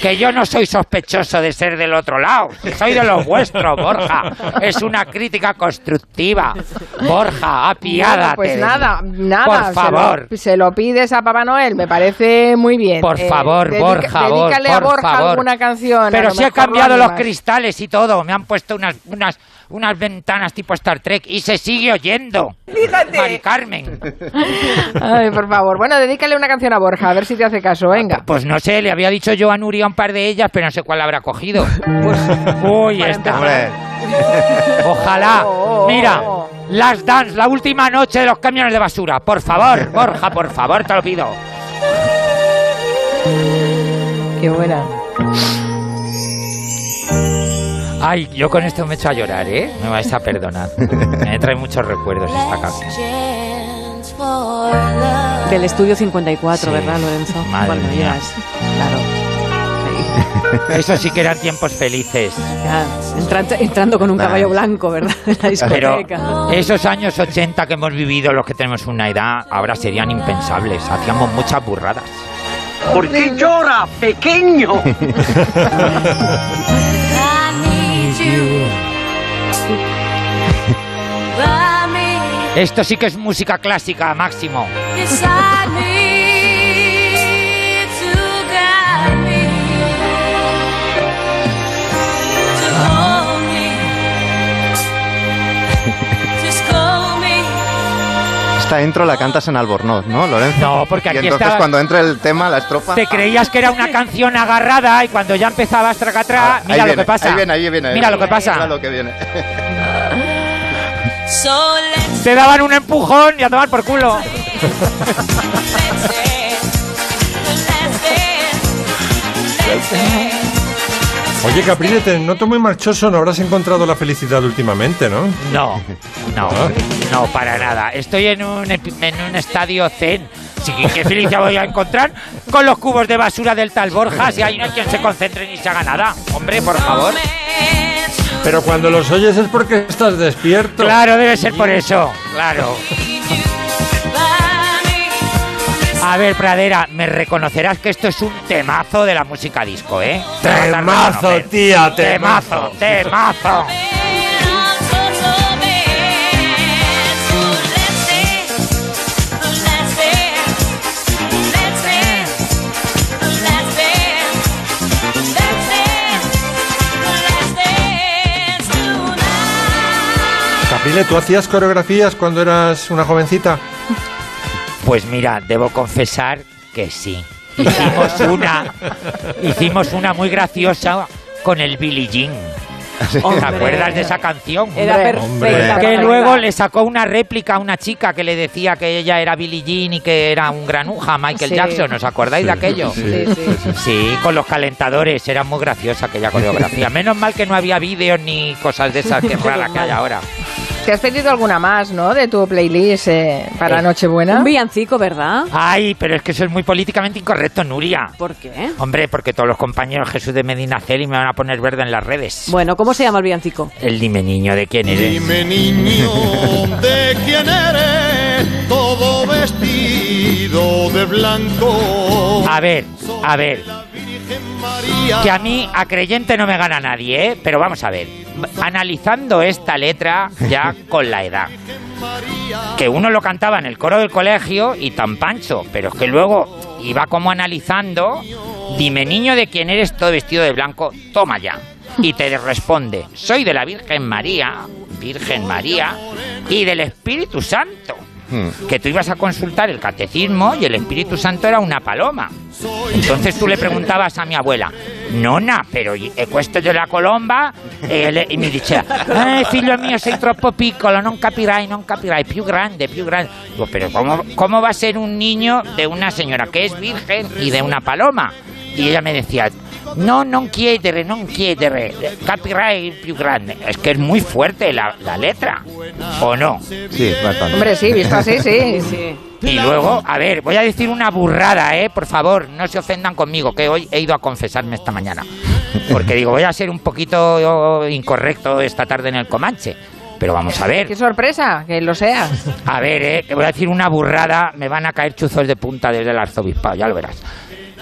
Que yo no soy sospechoso de ser del otro lado, soy de los vuestros, Borja. Es una crítica constructiva. Borja, apiádate. Bueno, pues nada, nada. Por se lo- favor. Se lo, pides a Papá Noel, me parece muy bien. Por Eh, favor, dedica- Borja, Bor- Dedícale a por Borja favor. alguna canción. a Pero si lo cambiado los cristales y todo, me han puesto unas, unas, unas ventanas tipo Star Trek y se sigue oyendo. Fíjate. Mari Carmen. Ay, por favor. Bueno, dedícale una canción a Borja, a ver si te hace caso. Venga. Pues no sé, le había dicho yo a Nuria un par de ellas, pero no sé cuál habrá cogido. Pues, Uy, esta. Ojalá. Mira, Last Dance, la última noche de los camiones de basura. Por favor, Borja, por favor, te lo pido. Qué buena. Ay, yo con esto me echo a llorar, ¿eh? Me vais a perdonar. Me trae muchos recuerdos esta canción. Del estudio 54, Sí. ¿verdad, Lorenzo? Madre Cuando mía. llegas. Claro. Eso sí que eran tiempos felices. Ya, entrando, entrando con un Nah. caballo blanco, ¿verdad? En la Pero discoteca. esos años 80 que hemos vivido, los que tenemos una edad, ahora serían impensables. Hacíamos muchas burradas. ¿Por qué llora, pequeño? Esto sí que es música clásica, máximo. Esta intro la cantas en Albornoz, ¿no, Lorenzo? No, porque Y aquí entonces estaba- cuando entre el tema, la estrofa... Te creías que era una canción agarrada y cuando ya empezabas tracatrá, Ahí mira lo que pasa. Ahí viene, ahí viene. ahí Mira lo que pasa. Mira lo que viene. Te daban un empujón y a tomar por culo. Oye, Caprile, te noto muy marchoso, no habrás encontrado la felicidad últimamente, ¿no? No, no, no, para nada. Estoy en un, en un estadio zen. Sí, ¿Qué felicidad voy a encontrar con los cubos de basura del tal Borja? Si ahí no hay quien se concentre ni se haga nada. Hombre, por favor. Pero cuando los oyes es porque estás despierto. Claro, debe ser por eso. Claro. A ver, Pradera, me reconocerás que esto es un temazo de la música disco, ¿eh? Temazo, tía, Temazo, temazo. Caprile, ¿tú hacías coreografías cuando eras una jovencita? Pues mira, debo confesar que sí. Hicimos una, hicimos una muy graciosa con el Billie Jean. ¿Te acuerdas de esa canción? Era perfecta. Que luego le sacó una réplica a una chica que le decía que ella era Billie Jean y que era un granuja, Michael Sí. Jackson. ¿Os acordáis de aquello? Sí, sí. Sí, con los calentadores. Era muy graciosa aquella coreografía. Menos mal que no había vídeos ni cosas de esas que raras que hay ahora. Te has pedido alguna más, ¿no? De tu playlist eh, para Eh, Nochebuena. Un villancico, ¿verdad? Ay, pero es que eso es muy políticamente incorrecto, Nuria. ¿Por qué? Hombre, porque todos los compañeros Jesús de Medina Celi me van a poner verde en las redes. Bueno, ¿cómo se llama el villancico? El dime niño, ¿de quién eres? Dime niño, ¿de quién eres? Todo vestido de blanco. A ver, a ver. Que a mí, a creyente no me gana nadie, ¿eh? Pero vamos a ver. Analizando esta letra ya con la edad. Que uno lo cantaba en el coro del colegio y tan pancho, pero es que luego iba como analizando. Dime niño de quién eres todo vestido de blanco, toma ya. Y te responde, soy de la Virgen María, Virgen María, y del Espíritu Santo. Que tú ibas a consultar el catecismo y el Espíritu Santo era una paloma. Entonces tú le preguntabas a mi abuela, nona, pero i- e questo della colomba? E, le- e mi diceva, eh, figlio mio, sei troppo piccolo, non capirai, non capirai, più grande, più grande. Digo, pero ¿cómo, ¿cómo va a ser un niño de una señora que es virgen y de una paloma? Y ella me decía, no, non chiedere, non chiedere, capirai più grande. Es que es muy fuerte la, la letra, ¿o no? Sí, bastante. Hombre, sí, visto así, sí. sí. Y luego, a ver, voy a decir una burrada, ¿eh? Por favor, no se ofendan conmigo, que hoy he ido a confesarme esta mañana. Porque digo, voy a ser un poquito incorrecto esta tarde en el Comanche. Pero vamos a ver. Qué sorpresa, que lo seas. A ver, ¿eh? Que voy a decir una burrada, me van a caer chuzos de punta desde el arzobispado, ya lo verás.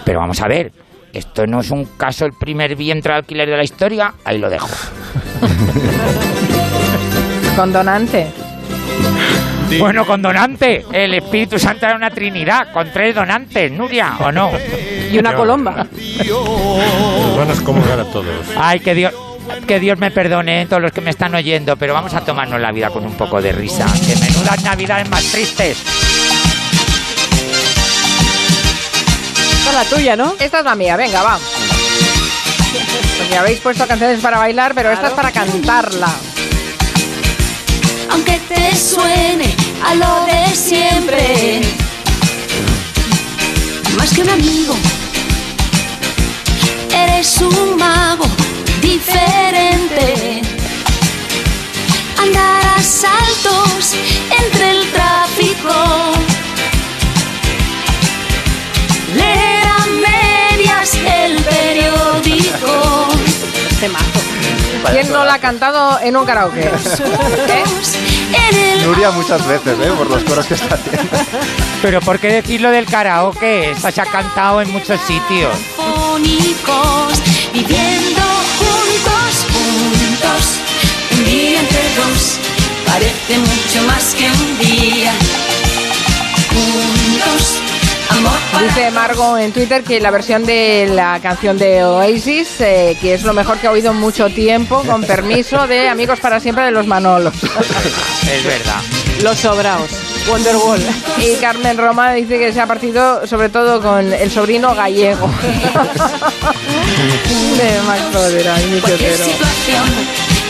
Pero vamos a ver, esto no es un caso el primer vientre de alquiler de la historia, ahí lo dejo. Con donante. Bueno, con donante, el Espíritu Santo era una trinidad, con tres donantes, Nuria, ¿o no? Y una colomba. Nos van a excomulgar a todos. Ay, que Dios, que Dios me perdone, eh, todos los que me están oyendo, pero vamos a tomarnos la vida con un poco de risa. Que menudas navidades más tristes. Esta es la tuya, ¿no? Esta es la mía, venga, va. Porque habéis puesto canciones para bailar, pero esta es para cantarla. aunque te suene a lo de siempre. Más que un amigo, eres un mago diferente. Andar a saltos entre el tráfico. ¿Quién no la ha cantado en un karaoke? ¿Eh? Nuria muchas veces, ¿eh? Por los coros que está haciendo. Pero ¿por qué decir lo del karaoke? Esta se ha cantado en muchos sitios. Viviendo juntos, juntos. Un día entre dos parece mucho más que un día. Dice Margo en Twitter que la versión de la canción de Oasis, eh, que es lo mejor que ha oído en mucho tiempo, con permiso de Amigos para Siempre de los Manolos. Es verdad. Los sobraos. Wonderwall. Y Carmen Roma dice que se ha partido sobre todo con el sobrino gallego. de Max Prodera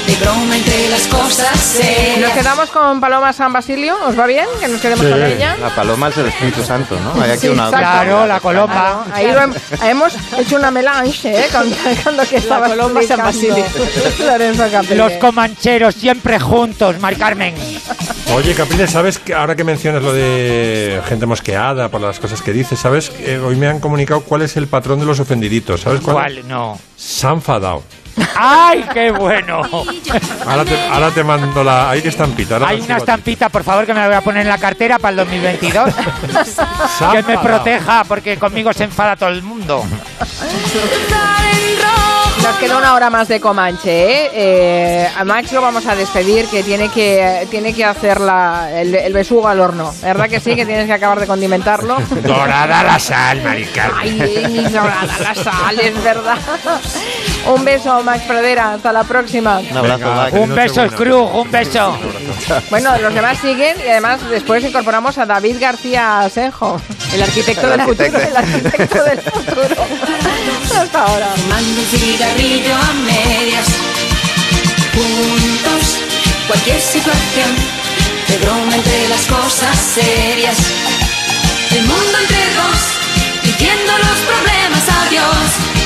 De broma entre las cosas Nos quedamos con Paloma San Basilio, ¿os va bien? Que nos quedemos con ella. La paloma es el Espíritu Santo, ¿no? Hay aquí Sí, una... Claro, la colopa. Ahí lo hem- hemos hecho una melange, ¿eh? Con, con lo que estaba Colomba San explicando Basilio. Los comancheros siempre juntos, Mari Carmen. Oye, Capriles, ¿sabes que ahora que mencionas lo de gente mosqueada por las cosas que dices, ¿sabes? Eh, hoy me han comunicado cuál es el patrón de los ofendiditos, ¿sabes cuál? ¿Cuál? No. Se han enfadado. ¡Ay, qué bueno! Ahora te, ahora te mando la... Hay que estampita. ahora Hay una estampita, por favor, que me la voy a poner en la cartera para el 2022. Se han que me proteja, porque conmigo se enfada todo el mundo. Nos queda una hora más de Comanche, ¿eh? Eh, a Max lo vamos a despedir, que tiene que, tiene que hacer la, el, el besugo al horno. ¿Verdad que sí? Que tienes que acabar de condimentarlo. Dorada la sal, Mari Carmen. Ay, dorada la sal, es verdad. Un beso, Max Pradera. Hasta la próxima. Un abrazo, Venga, Max. Un beso, Scrooge, un beso. Bueno, los demás siguen y además después incorporamos a David García Asenjo, el arquitecto El del futuro. El arquitecto del futuro. Hasta ahora. Fumando un cigarrillo a medias. Juntos, cualquier situación. De broma entre las cosas serias. El mundo entre dos, diciendo los problemas adiós.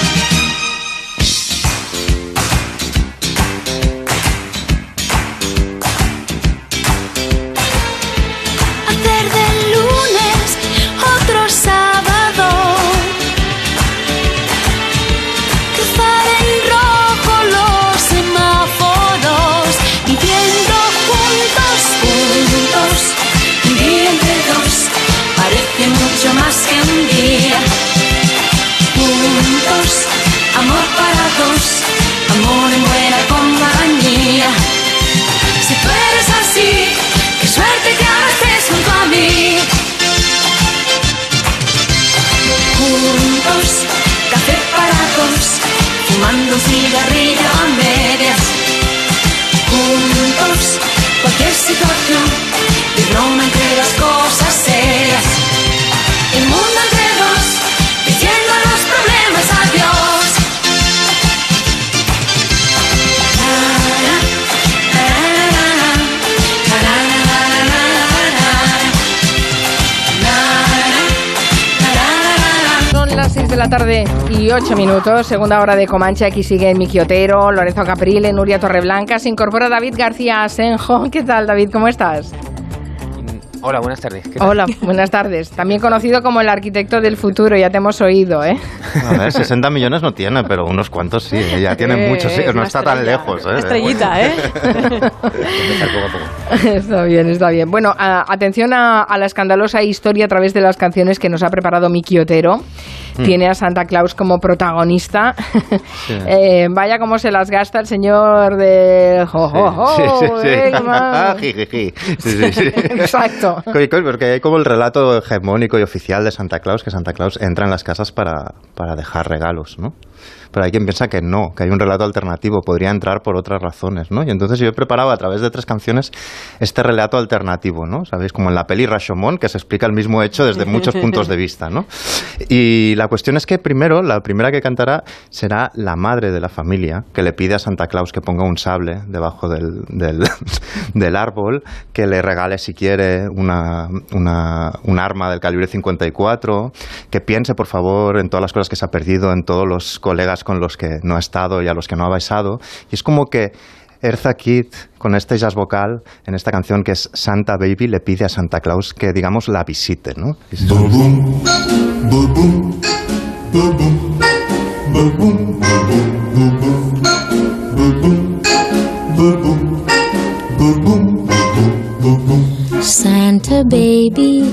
La tarde y 8 minutos, segunda hora de Comanche. Aquí siguen Miki Otero, Lorenzo Caprile, Nuria Torreblanca. Se incorpora David García Asenjo. ¿Qué tal, David? ¿Cómo estás? Hola, buenas tardes. ¿Qué tal? Hola, buenas tardes. También conocido como el arquitecto del futuro, ya te hemos oído, ¿eh? A ver, 60 millones no tiene, pero unos cuantos sí. Ya tiene Eh, muchos, sí, no está tan lejos. ¿eh? Estrellita, ¿eh? Está bien, está bien. Bueno, a- atención a, a la escandalosa historia a través de las canciones que nos ha preparado Miki Otero. Mm. Tiene a Santa Claus como protagonista. Sí. Eh, vaya cómo se las gasta el señor de... Sí. Exacto. Porque hay como el relato hegemónico y oficial de Santa Claus, que Santa Claus entra en las casas para, para dejar regalos, ¿no? Pero hay quien piensa que no, que hay un relato alternativo, podría entrar por otras razones, ¿no? Y entonces yo he preparado a través de tres canciones este relato alternativo, ¿no? Sabéis, como en la peli Rashomon, que se explica el mismo hecho desde muchos puntos de vista, ¿no? Y la cuestión es que primero, la primera que cantará será la madre de la familia, que le pide a Santa Claus que ponga un sable debajo del, del, del árbol, que le regale si quiere una, una, un arma del calibre 54, que piense por favor en todas las cosas que se ha perdido, en todos los colegas con los que no ha estado y a los que no ha besado. Y es como que Erza Kitt, con este jazz vocal, en esta canción que es Santa Baby, le pide a Santa Claus que, digamos, la visite, ¿no? Santa baby,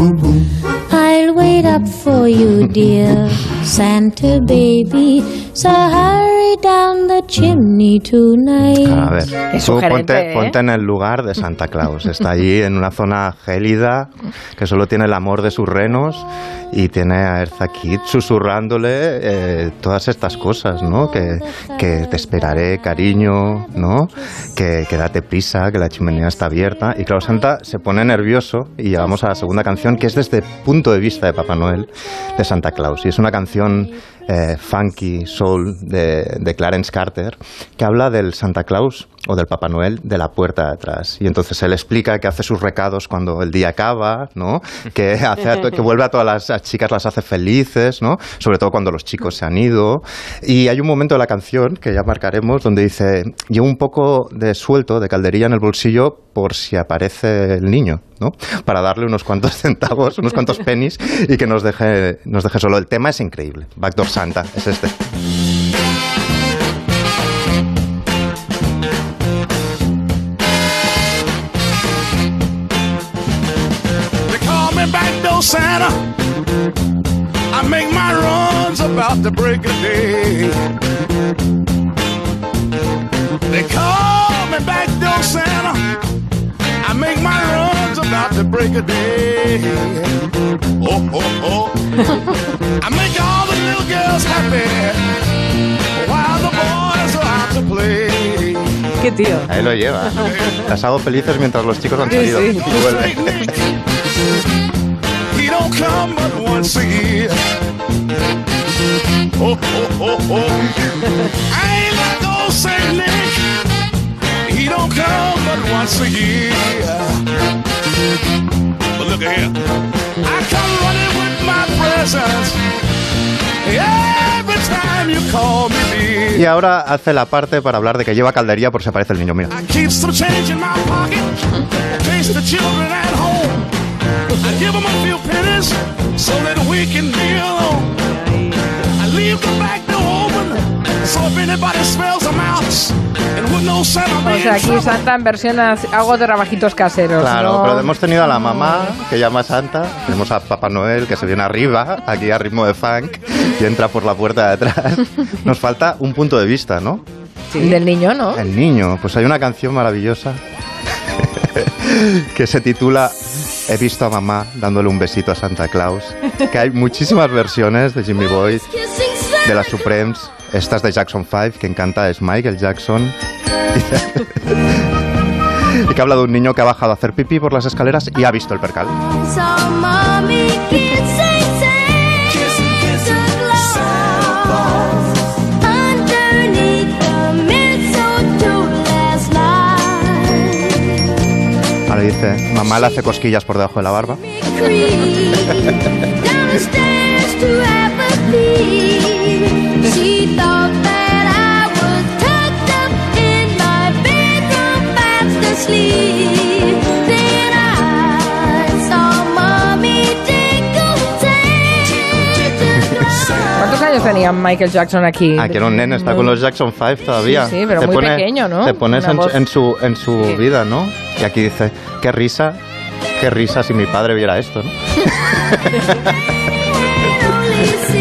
I'll wait up for you, dear Santa baby. So hurry down the chimney tonight. A ver, tú ponte, ¿eh? ponte en el lugar de Santa Claus. Está allí en una zona gélida que solo tiene el amor de sus renos y tiene a Erza Kitt susurrándole eh, todas estas cosas, ¿no? Que, que te esperaré, cariño, ¿no? Que, que date prisa, que la chimenea está abierta. Y claro, Santa se pone nervioso y llegamos a la segunda canción que es desde el punto de vista de Papá Noel de Santa Claus. Y es una canción eh, funky, soul de, de Clarence Carter, que habla del Santa Claus o del Papá Noel de la puerta de atrás. Y entonces él explica que hace sus recados cuando el día acaba, ¿no? Que, hace a que vuelve a todas las, chicas, las hace felices, ¿no? Sobre todo cuando los chicos se han ido. Y hay un momento de la canción que ya marcaremos donde dice, llevo un poco de suelto, de calderilla en el bolsillo por si aparece el niño, ¿no? Para darle unos cuantos centavos, unos cuantos pennies y que nos deje, nos deje solo. El tema es increíble. Backdoor Santa es este. Santa. I make my runs about the break of day. They call me backdoor Santa. I make my runs about the break of day. Oh, oh, oh. I make all the little girls happy while the boys are out to play. Qué tío. Ahí lo lleva. Las hago felices mientras los chicos han Sí, salido. sí. Don't come but once a year. Oh, oh, oh, oh. I ain't like old Saint Nick. He don't come but once a year. But look at here. I come running with my presents. Every time you call me dear. Y ahora hace la parte para hablar de que lleva caldería por si aparece el niño. Mira. Keep some change in my pocket. In case the children at home. I give them a few pennies so that we can be alone. I leave the back door open so if anybody smells a mouse, it would no Santa O sea, in aquí. Santa en versión hago de trabajitos caseros. Claro, ¿no? pero hemos tenido a la mamá que llama Santa, tenemos a Papá Noel que se viene arriba, aquí a ritmo de funk, y entra por la puerta de atrás. Nos falta un punto de vista, ¿no? El del niño, ¿no? El niño, pues hay una canción maravillosa que se titula He visto a mamá dándole un besito a Santa Claus, que hay muchísimas versiones de Jimmy Boy, de las Supremes, estas de Jackson 5, que encanta es Michael Jackson. y que habla de un niño que ha bajado a hacer pipí por las escaleras y ha visto el percal. Dice, mamá le hace cosquillas por debajo de la barba. ¿Cuántos años tenía Michael Jackson aquí? Ah, que era un nene, está con los Jackson 5 todavía. Sí, sí, pero muy pequeño, ¿no? Te pones en, su, en su Sí. vida, ¿no? Y aquí dice, qué risa, qué risa si mi padre viera esto, ¿no?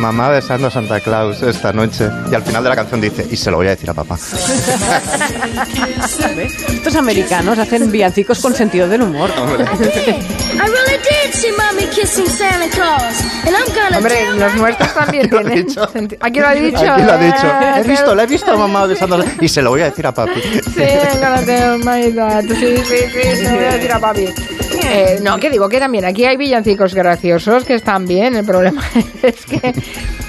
Mamá besando a Santa Claus esta noche. Y al final de la canción dice, y se lo voy a decir a papá. ¿Ves? Estos americanos hacen villancicos con sentido del humor. I really did see mommy kissing Santa Claus. And I'm gonna Hombre, los nuestros también tienen. Aquí lo ha dicho. Aquí lo ha dicho. eh, He visto, la he visto a mamá besando y se lo voy a decir a papi. Sí, my. Sí, sí, sí, se lo voy a decir a papi. Eh, no, que digo que también aquí hay villancicos graciosos que están bien. El problema es que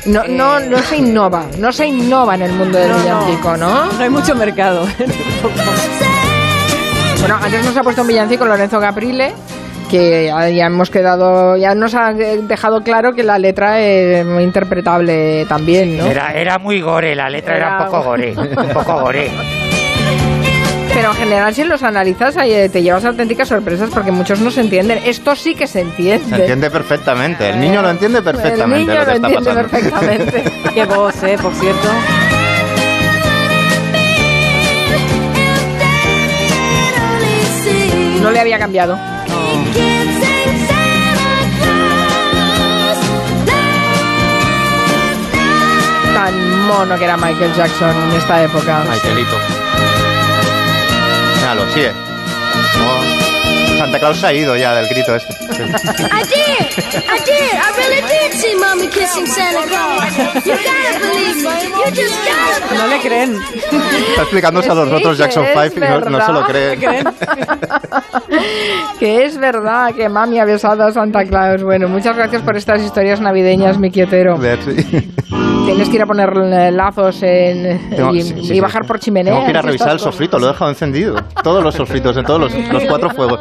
no, no, no se innova, no se innova en el mundo del No, villancico, ¿no? No hay mucho mercado. Bueno, antes nos ha puesto un villancico Lorenzo Caprile que ya, ya hemos quedado, ya nos ha dejado claro que la letra es muy interpretable también, ¿no? Era, era muy gore, la letra era, Era- un poco gore. Un poco gore. Pero en general si los analizas ahí, eh, te llevas auténticas sorpresas porque muchos no se entienden. Esto sí que se entiende. Se entiende perfectamente. El niño lo entiende perfectamente El niño lo que lo está entiende pasando. perfectamente. Qué voz, eh, por cierto. No le había cambiado. Tan mono que era Michael Jackson en esta época. Michaelito. Míralo, sigue. Oh, Santa Claus se ha ido ya del grito este. I did! I did! I really did see mommy kissing Santa Claus! You gotta believe me! You just gotta No le creen. Está explicándose a los otros Jackson que es 5 y no, no se lo creen. que es verdad que mami ha besado a Santa Claus. Bueno, muchas gracias por estas historias navideñas, mi quietero. Ver, sí. Tienes que ir a poner lazos en, Tengo- y, sí, sí, y sí. bajar por chimenea. Tengo que ir a revisar el sofrito, lo he dejado encendido. Todos los sofritos, en todos los, los cuatro fuegos.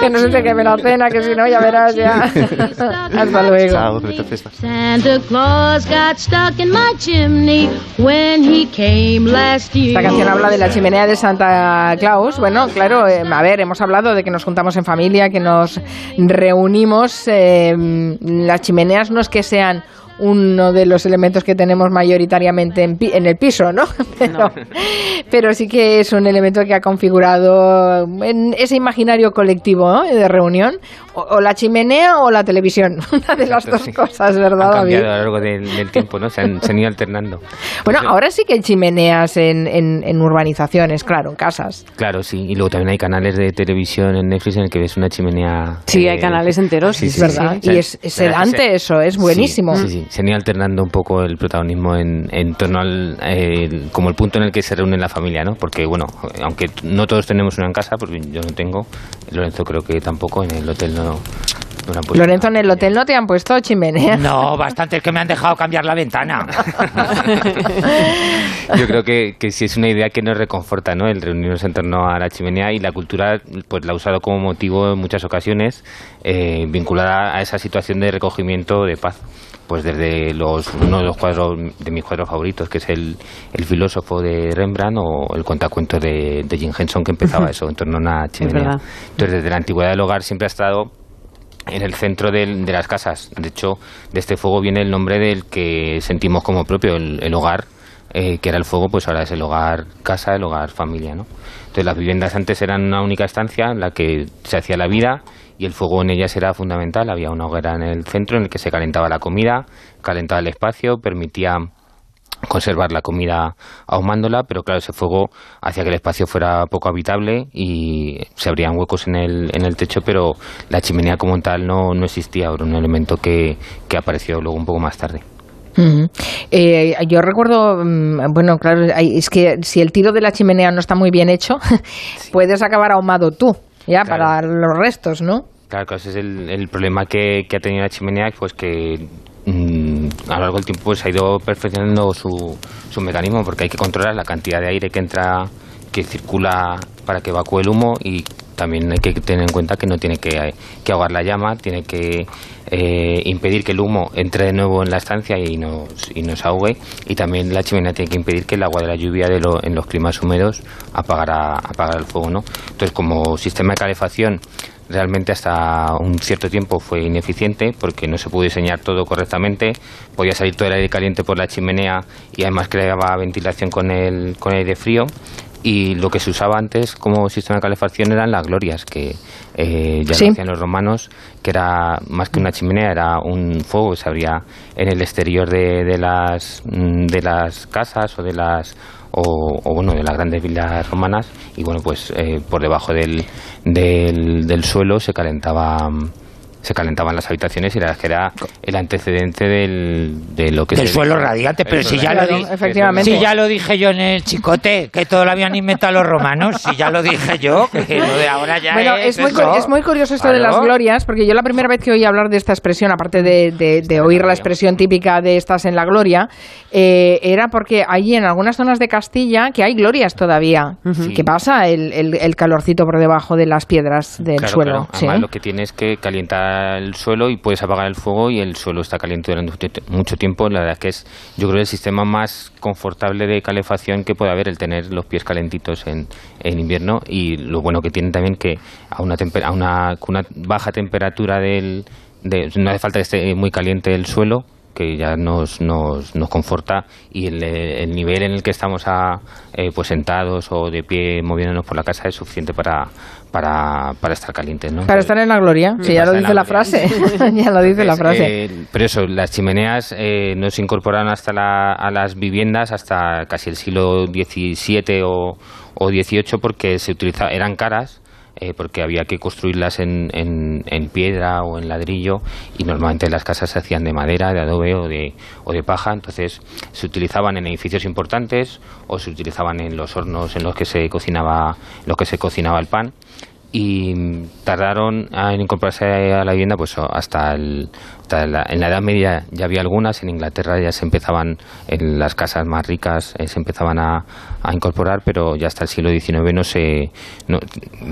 que no se te queme la cena, que si no ya verás ya. Hasta luego. Chao. Santa Claus got stuck in my chimney when he came last year. Esta canción habla de la chimenea de Santa Claus. Bueno, claro, eh, a ver, hemos hablado de que nos juntamos en familia, que nos reunimos. eh, las chimeneas no es que sean uno de los elementos que tenemos mayoritariamente en, pi- en el piso, ¿no? Pero, pero sí que es un elemento que ha configurado en ese imaginario colectivo ¿no? de reunión, o, la chimenea o la televisión, una de las dos sí. cosas, ¿verdad, Han David? cambiado a lo largo del, del tiempo, ¿no? Se han, se han ido alternando. Bueno, ahora sí que hay chimeneas en, en- en urbanizaciones, claro, en casas. Claro, sí. Y luego también hay canales de televisión en Netflix en el que ves una chimenea. Sí, eh, hay canales enteros, sí, sí, verdad. sí. Y es- es sedante eso, es buenísimo. Sí, sí, sí. Se han ido alternando un poco el protagonismo en, en torno al. eh, el- como el punto en el que se reúne la familia, ¿no? Porque, bueno, aunque no todos tenemos una en casa, porque yo no tengo, Lorenzo creo que tampoco, en el hotel no, no han. Lorenzo, en el hotel no te han puesto chimenea. No, bastante es que me han dejado cambiar la ventana. Yo creo que, que sí es una idea que nos reconforta, ¿no? El reunirnos en torno a la chimenea y la cultura, pues la ha usado como motivo en muchas ocasiones, eh, vinculada a esa situación de recogimiento de paz. Pues desde los, uno de los cuadros, de mis cuadros favoritos, que es el, el filósofo de Rembrandt o el cuentacuentos de, de Jim Henson, que empezaba eso, en torno a una chimenea. Entonces, desde la antigüedad del hogar siempre ha estado en el centro del- de las casas. De hecho, de este fuego viene el nombre del que sentimos como propio, el, el hogar, eh, que era el fuego, pues ahora es el hogar casa, el hogar familia, ¿no? Entonces las viviendas antes eran una única estancia en la que se hacía la vida y el fuego en ellas era fundamental. Había una hoguera en el centro en el que se calentaba la comida, calentaba el espacio, permitía conservar la comida ahumándola, pero claro, ese fuego hacía que el espacio fuera poco habitable y se abrían huecos en el, en el techo, pero la chimenea como tal no, no existía, era un elemento que, que apareció luego un poco más tarde. Eh, yo recuerdo, mm, bueno, claro, es que si el tiro de la chimenea no está muy bien hecho, puedes acabar ahumado tú, ya, Claro. para los restos, ¿no? Claro, ese es el, el problema que, que ha tenido la chimenea, pues que a lo largo del tiempo pues, ha ido perfeccionando su, su mecanismo, porque hay que controlar la cantidad de aire que entra, que circula para que evacúe el humo y también hay que tener en cuenta que no tiene que, que ahogar la llama, tiene que eh, impedir que el humo entre de nuevo en la estancia y nos, y nos ahogue y también la chimenea tiene que impedir que el agua de la lluvia de lo- en los climas húmedos apagara, apagara el fuego. ¿no? Entonces, como sistema de calefacción realmente hasta un cierto tiempo fue ineficiente porque no se pudo diseñar todo correctamente, podía salir todo el aire caliente por la chimenea y además creaba ventilación con el, con aire frío, Y lo que se usaba antes como sistema de calefacción eran las glorias, que eh, ya Sí. lo hacían los romanos, que era más que una chimenea, era un fuego que se abría en el exterior de, de las, mm, de las casas o de las o, o, bueno de las grandes villas romanas. Y bueno pues eh, por debajo del, del, del suelo se calentaba se calentaban las habitaciones y es que era el antecedente del, de lo que Del se- suelo radiante, pero El si ya, suelo lo di- radiante. efectivamente. si ya lo dije yo en el chicote, que todo lo habían inventado los romanos, si ya lo dije yo, que lo de ahora ya Bueno, es, es muy, eso. es muy curioso esto de las glorias, porque yo la primera vez que oí hablar de esta expresión, aparte de, de- de oír la expresión típica de estás en la gloria, eh, era porque allí en algunas zonas de Castilla que hay glorias todavía. ¿Qué pasa? El, el- el calorcito por debajo de las piedras del Claro, suelo. claro. ¿sí? Además, lo que tiene es que el suelo y puedes apagar el fuego y el suelo está caliente durante mucho- tiempo. La verdad es que es, yo creo, el sistema más confortable de calefacción que puede haber el tener los pies calentitos en, en invierno y lo bueno que tiene también que a una, a una, una baja temperatura del... de- no hace falta que esté muy caliente el suelo que ya nos, nos, nos conforta y el, el nivel en el que estamos a, eh, pues sentados o de pie moviéndonos por la casa es suficiente para, para, para estar calientes. ¿no? Para estar en la gloria, sí, ya lo dice la la frase. ya lo dice la frase. eh, pero eso, las chimeneas eh, no se incorporaron hasta la- a las viviendas hasta casi el siglo XVII o, o XVIII porque se utiliza, eran caras. Eh, porque había que construirlas en, en- en piedra o en ladrillo y normalmente las casas se hacían de madera, de adobe o de, o de paja, entonces se utilizaban en edificios importantes o se utilizaban en los hornos en los que se cocinaba, los que se cocinaba el pan. Y mm, tardaron en incorporarse a la vivienda pues hasta, el- hasta la, en la Edad Media ya había algunas en Inglaterra ya se empezaban en las casas más ricas eh, se empezaban a, incorporar pero ya hasta el siglo XIX no se no,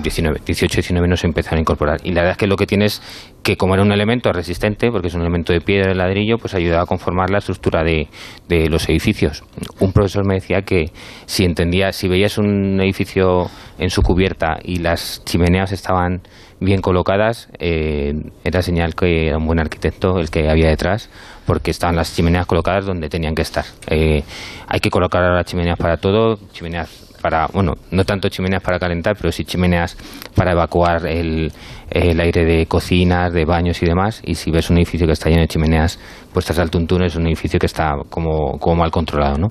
19, 18 19 no se empezaron a incorporar. Y la verdad es que lo que tiene es que como era un elemento resistente porque es un elemento de piedra de ladrillo pues ayudaba a conformar la estructura de, de los edificios. Un profesor me decía que si entendía si veías un edificio en su cubierta y las chimeneas estaban bien colocadas, eh, era señal que era un buen arquitecto el que había detrás, porque estaban las chimeneas colocadas donde tenían que estar. Eh, hay que colocar ahora chimeneas para todo, chimeneas para, bueno, no tanto chimeneas para calentar, pero sí chimeneas para evacuar el, el aire de cocinas, de baños y demás. Y si ves un edificio que está lleno de chimeneas puestas al tuntún, es un edificio que está como, como mal controlado, ¿no?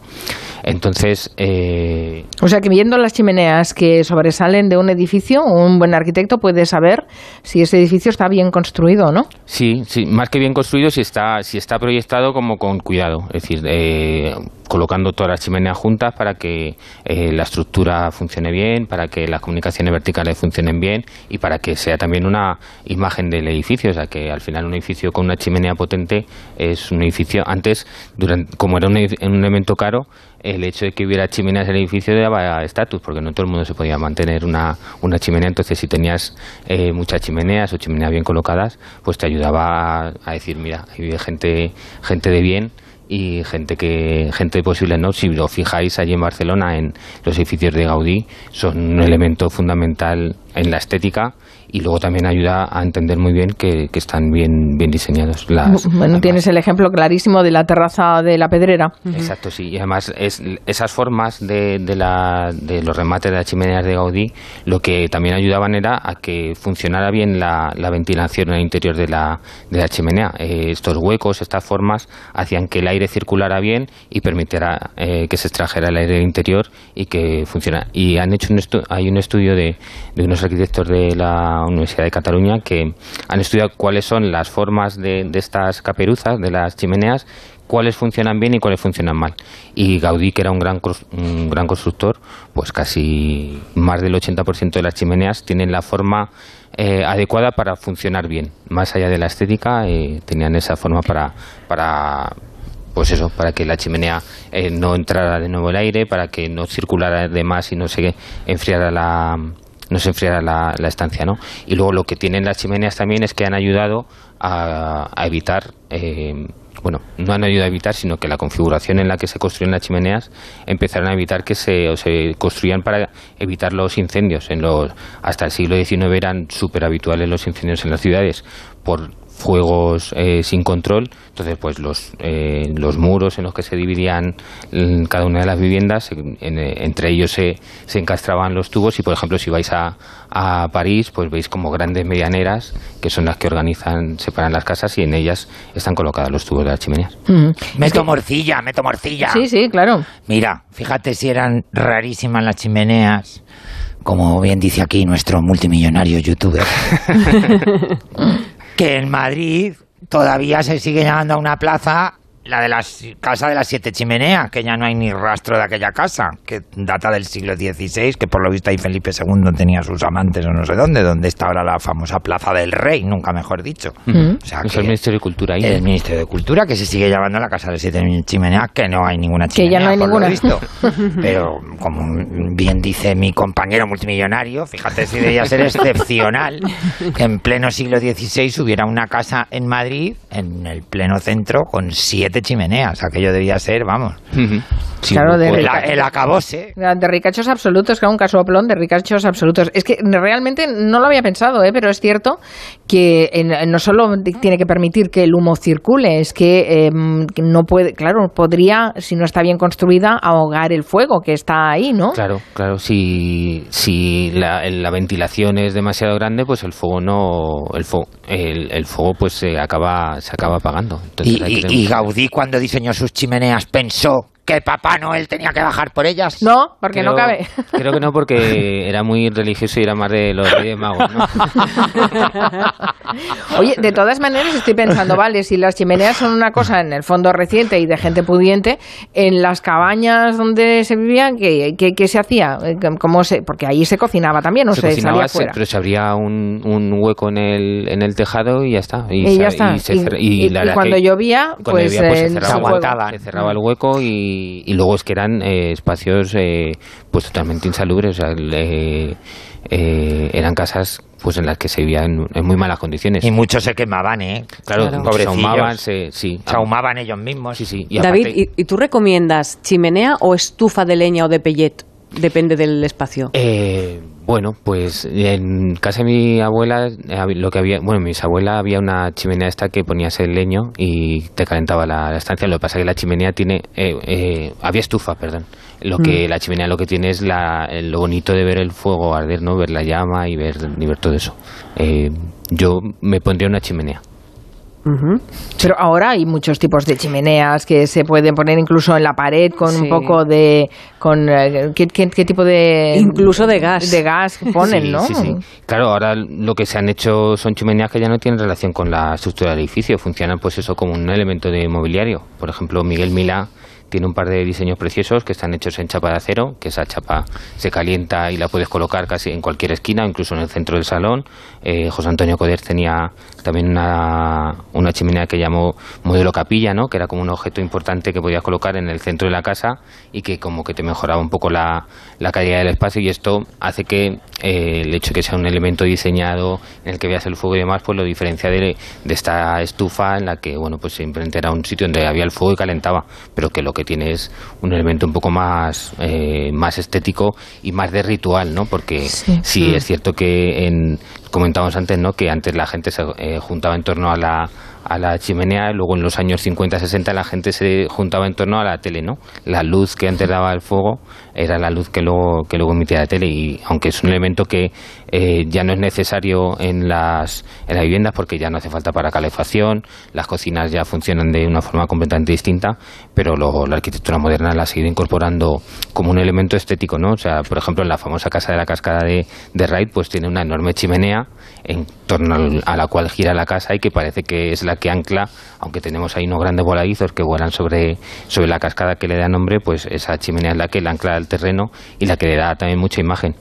Entonces, eh, O sea que viendo las chimeneas que sobresalen de un edificio, un buen arquitecto puede saber si ese edificio está bien construido o no. Sí, sí, más que bien construido si está, si está proyectado como con cuidado, es decir, eh, colocando todas las chimeneas juntas para que eh, la estructura funcione bien, para que las comunicaciones verticales funcionen bien y para que sea también una imagen del edificio, o sea que al final un edificio con una chimenea potente es un edificio, antes, durante, como era un, un elemento caro, el hecho de que hubiera chimeneas en el edificio daba estatus, porque no todo el mundo se podía mantener una, una chimenea. Entonces, si tenías eh, muchas chimeneas o chimeneas bien colocadas, pues te ayudaba a, decir, mira, vive gente, gente de bien y gente que gente posible no si lo fijáis allí en Barcelona en los edificios de Gaudí son un elemento fundamental en la estética y luego también ayuda a entender muy bien que, que están bien bien diseñados las Bueno, tienes el ejemplo clarísimo de la terraza de la Pedrera. Exacto, sí. Y además es, esas formas de, de, la, de los remates de las chimeneas de Gaudí lo que también ayudaban era a que funcionara bien la, la ventilación en el interior de la, de la chimenea. Eh, estos huecos, estas formas, hacían que el aire circulara bien y permitiera eh, que se extrajera el aire del interior y que funcionara. Y han hecho un estu- hay un estudio de, de unos arquitectos de la Universidad de Cataluña que han estudiado cuáles son las formas de, estas caperuzas, de las chimeneas, cuáles funcionan bien y cuáles funcionan mal. Y Gaudí, que era un gran, gran constructor, pues casi más del 80% de las chimeneas tienen la forma eh, adecuada para funcionar bien. Más allá de la estética, eh, tenían esa forma para, para pues eso, para que la chimenea eh, no entrara de nuevo el aire, para que no circulara de más y no se enfriara la no se enfriara la, la estancia, ¿no? Y luego lo que tienen las chimeneas también es que han ayudado a, a evitar eh, bueno, no han ayudado a evitar, sino que la configuración en la que se construyen las chimeneas empezaron a evitar que se, o se construían para evitar los incendios. En los, hasta el siglo XIX eran súper habituales los incendios en las ciudades por fuegos eh, sin control. Entonces, pues los, eh, los muros en los que se dividían mm, cada una de las viviendas, en- en- entre ellos se, se encastraban los tubos y, por ejemplo, si vais a, a París, pues veis como grandes medianeras que son las que organizan, separan las casas y en ellas están colocados los tubos de las chimeneas. Meto morcilla, meto morcilla. Sí, sí, claro. Mira, fíjate si eran rarísimas las chimeneas, como bien dice aquí nuestro multimillonario youtuber, que en Madrid todavía se sigue llamando a una plaza la de la casa de las siete chimeneas, que ya no hay ni rastro de aquella casa, que data del siglo XVI, que por lo visto ahí Felipe II tenía sus amantes o no sé dónde, donde está ahora la famosa Plaza del Rey, nunca mejor dicho. Mm. O sea, Es que el Ministerio de Cultura ahí. el Ministerio de Cultura, que se sigue llamando la Casa de las Siete Chimeneas, que no hay ninguna Que chimenea. ya no hay por lo ninguna. visto. Pero, como bien dice mi compañero multimillonario, fíjate si debía ser excepcional que en pleno siglo XVI hubiera una casa en Madrid, en el pleno centro, con siete chimeneas. Aquello debía ser, vamos. Claro, de el, rica- el acabose. De ricachos absolutos, claro, un casoplón de ricachos absolutos. Es que realmente no lo había pensado, ¿eh? pero es cierto que en- no solo tiene que permitir que el humo circule, es que eh, que no puede, claro, podría, si no está bien construida, ahogar el fuego que está ahí, ¿no? Claro, claro. Si, si la, la ventilación es demasiado grande, pues el fuego no, el fuego, el, el fuego pues se acaba, se acaba apagando. Entonces Y, hay que y- tener y mucho Gaudí, cuando diseñó sus chimeneas, pensó que Papá Noel tenía que bajar por ellas. No, porque no Creo- cabe. Creo que no, porque era muy religioso y era más de los Reyes Magos, ¿no? Oye, de todas maneras estoy pensando, vale, si las chimeneas son una cosa en el fondo reciente y de gente pudiente, en las cabañas donde se vivía, ¿qué, qué- qué se hacía? Eh, ¿Cómo se, porque allí se cocinaba también o se, cocinaba, salía se- fuera. pero se abría un, un hueco en el, en el tejado y ya está. Y, se- ya está. se Y, cer- y- y la y verdad cuando que llovía, cuando pues, llovía, pues, eh, se cerraba, se aguantaba. se cerraba el hueco y, y luego es que eran eh, espacios eh, pues totalmente insalubres. O sea, el, eh, eran casas pues en las que se vivía en, en muy malas condiciones. Y muchos se quemaban, ¿eh? Claro, Claro. se Pobrecillos. ahumaban, se, sí. Se ahumaban ellos mismos. Sí, sí. Y David, aparte- ¿y, y tú recomiendas chimenea o estufa de leña o de pellet? Depende del espacio. Eh, bueno, pues en casa de mi abuela, eh, lo que había, bueno, en mis abuela había una chimenea esta que ponías el leño y te calentaba la, la estancia. Lo que pasa es que la chimenea tiene, eh, eh, había estufa, perdón. Lo que Mm. la chimenea lo que tiene es la, el- lo bonito de ver el fuego arder, ¿no? Ver la llama y ver, y ver todo eso. Eh, yo me pondría una chimenea. Pero ahora hay muchos tipos de chimeneas que se pueden poner incluso en la pared con un poco de... Con, eh, ¿qué, qué- qué tipo de...? Incluso de gas. De gas ponen, Sí, ¿no? Sí, sí. Claro, ahora lo que se han hecho son chimeneas que ya no tienen relación con la estructura del edificio, funcionan pues eso como un elemento de mobiliario. Por ejemplo, Miguel Milá tiene un par de diseños preciosos que están hechos en chapa de acero, que esa chapa se calienta y la puedes colocar casi en cualquier esquina, incluso en el centro del salón. Eh, José Antonio Coder tenía también una, una chimenea que llamó modelo capilla, ¿no? que era como un objeto importante que podías colocar en el centro de la casa y que como que te mejoraba un poco la, la calidad del espacio y esto hace que eh, el hecho de que sea un elemento diseñado en el que veas el fuego y demás, pues lo diferencia de, de esta estufa en la que, bueno, pues simplemente era un sitio donde había el fuego y calentaba, pero que lo que tiene es un elemento un poco más, eh, más estético y más de ritual, ¿no? Porque Sí. sí, es cierto que en, comentábamos antes, ¿no? Que antes la gente se eh, juntaba en torno a la a la chimenea, luego en los años 50, 60 la gente se juntaba en torno a la tele, ¿no? La luz que antes daba el fuego era la luz que luego, que luego emitía la tele y aunque es un elemento que eh, ya no es necesario en las, en las viviendas porque ya no hace falta para calefacción, las cocinas ya funcionan de una forma completamente distinta, pero luego la arquitectura moderna la ha seguido incorporando como un elemento estético, ¿no? O sea, por ejemplo, en la famosa casa de la cascada de, de Wright, pues tiene una enorme chimenea en torno a la cual gira la casa y que parece que es la que ancla, aunque tenemos ahí unos grandes voladizos que vuelan sobre, sobre la cascada que le da nombre, pues esa chimenea es la que la ancla al terreno y la que le da también mucha imagen.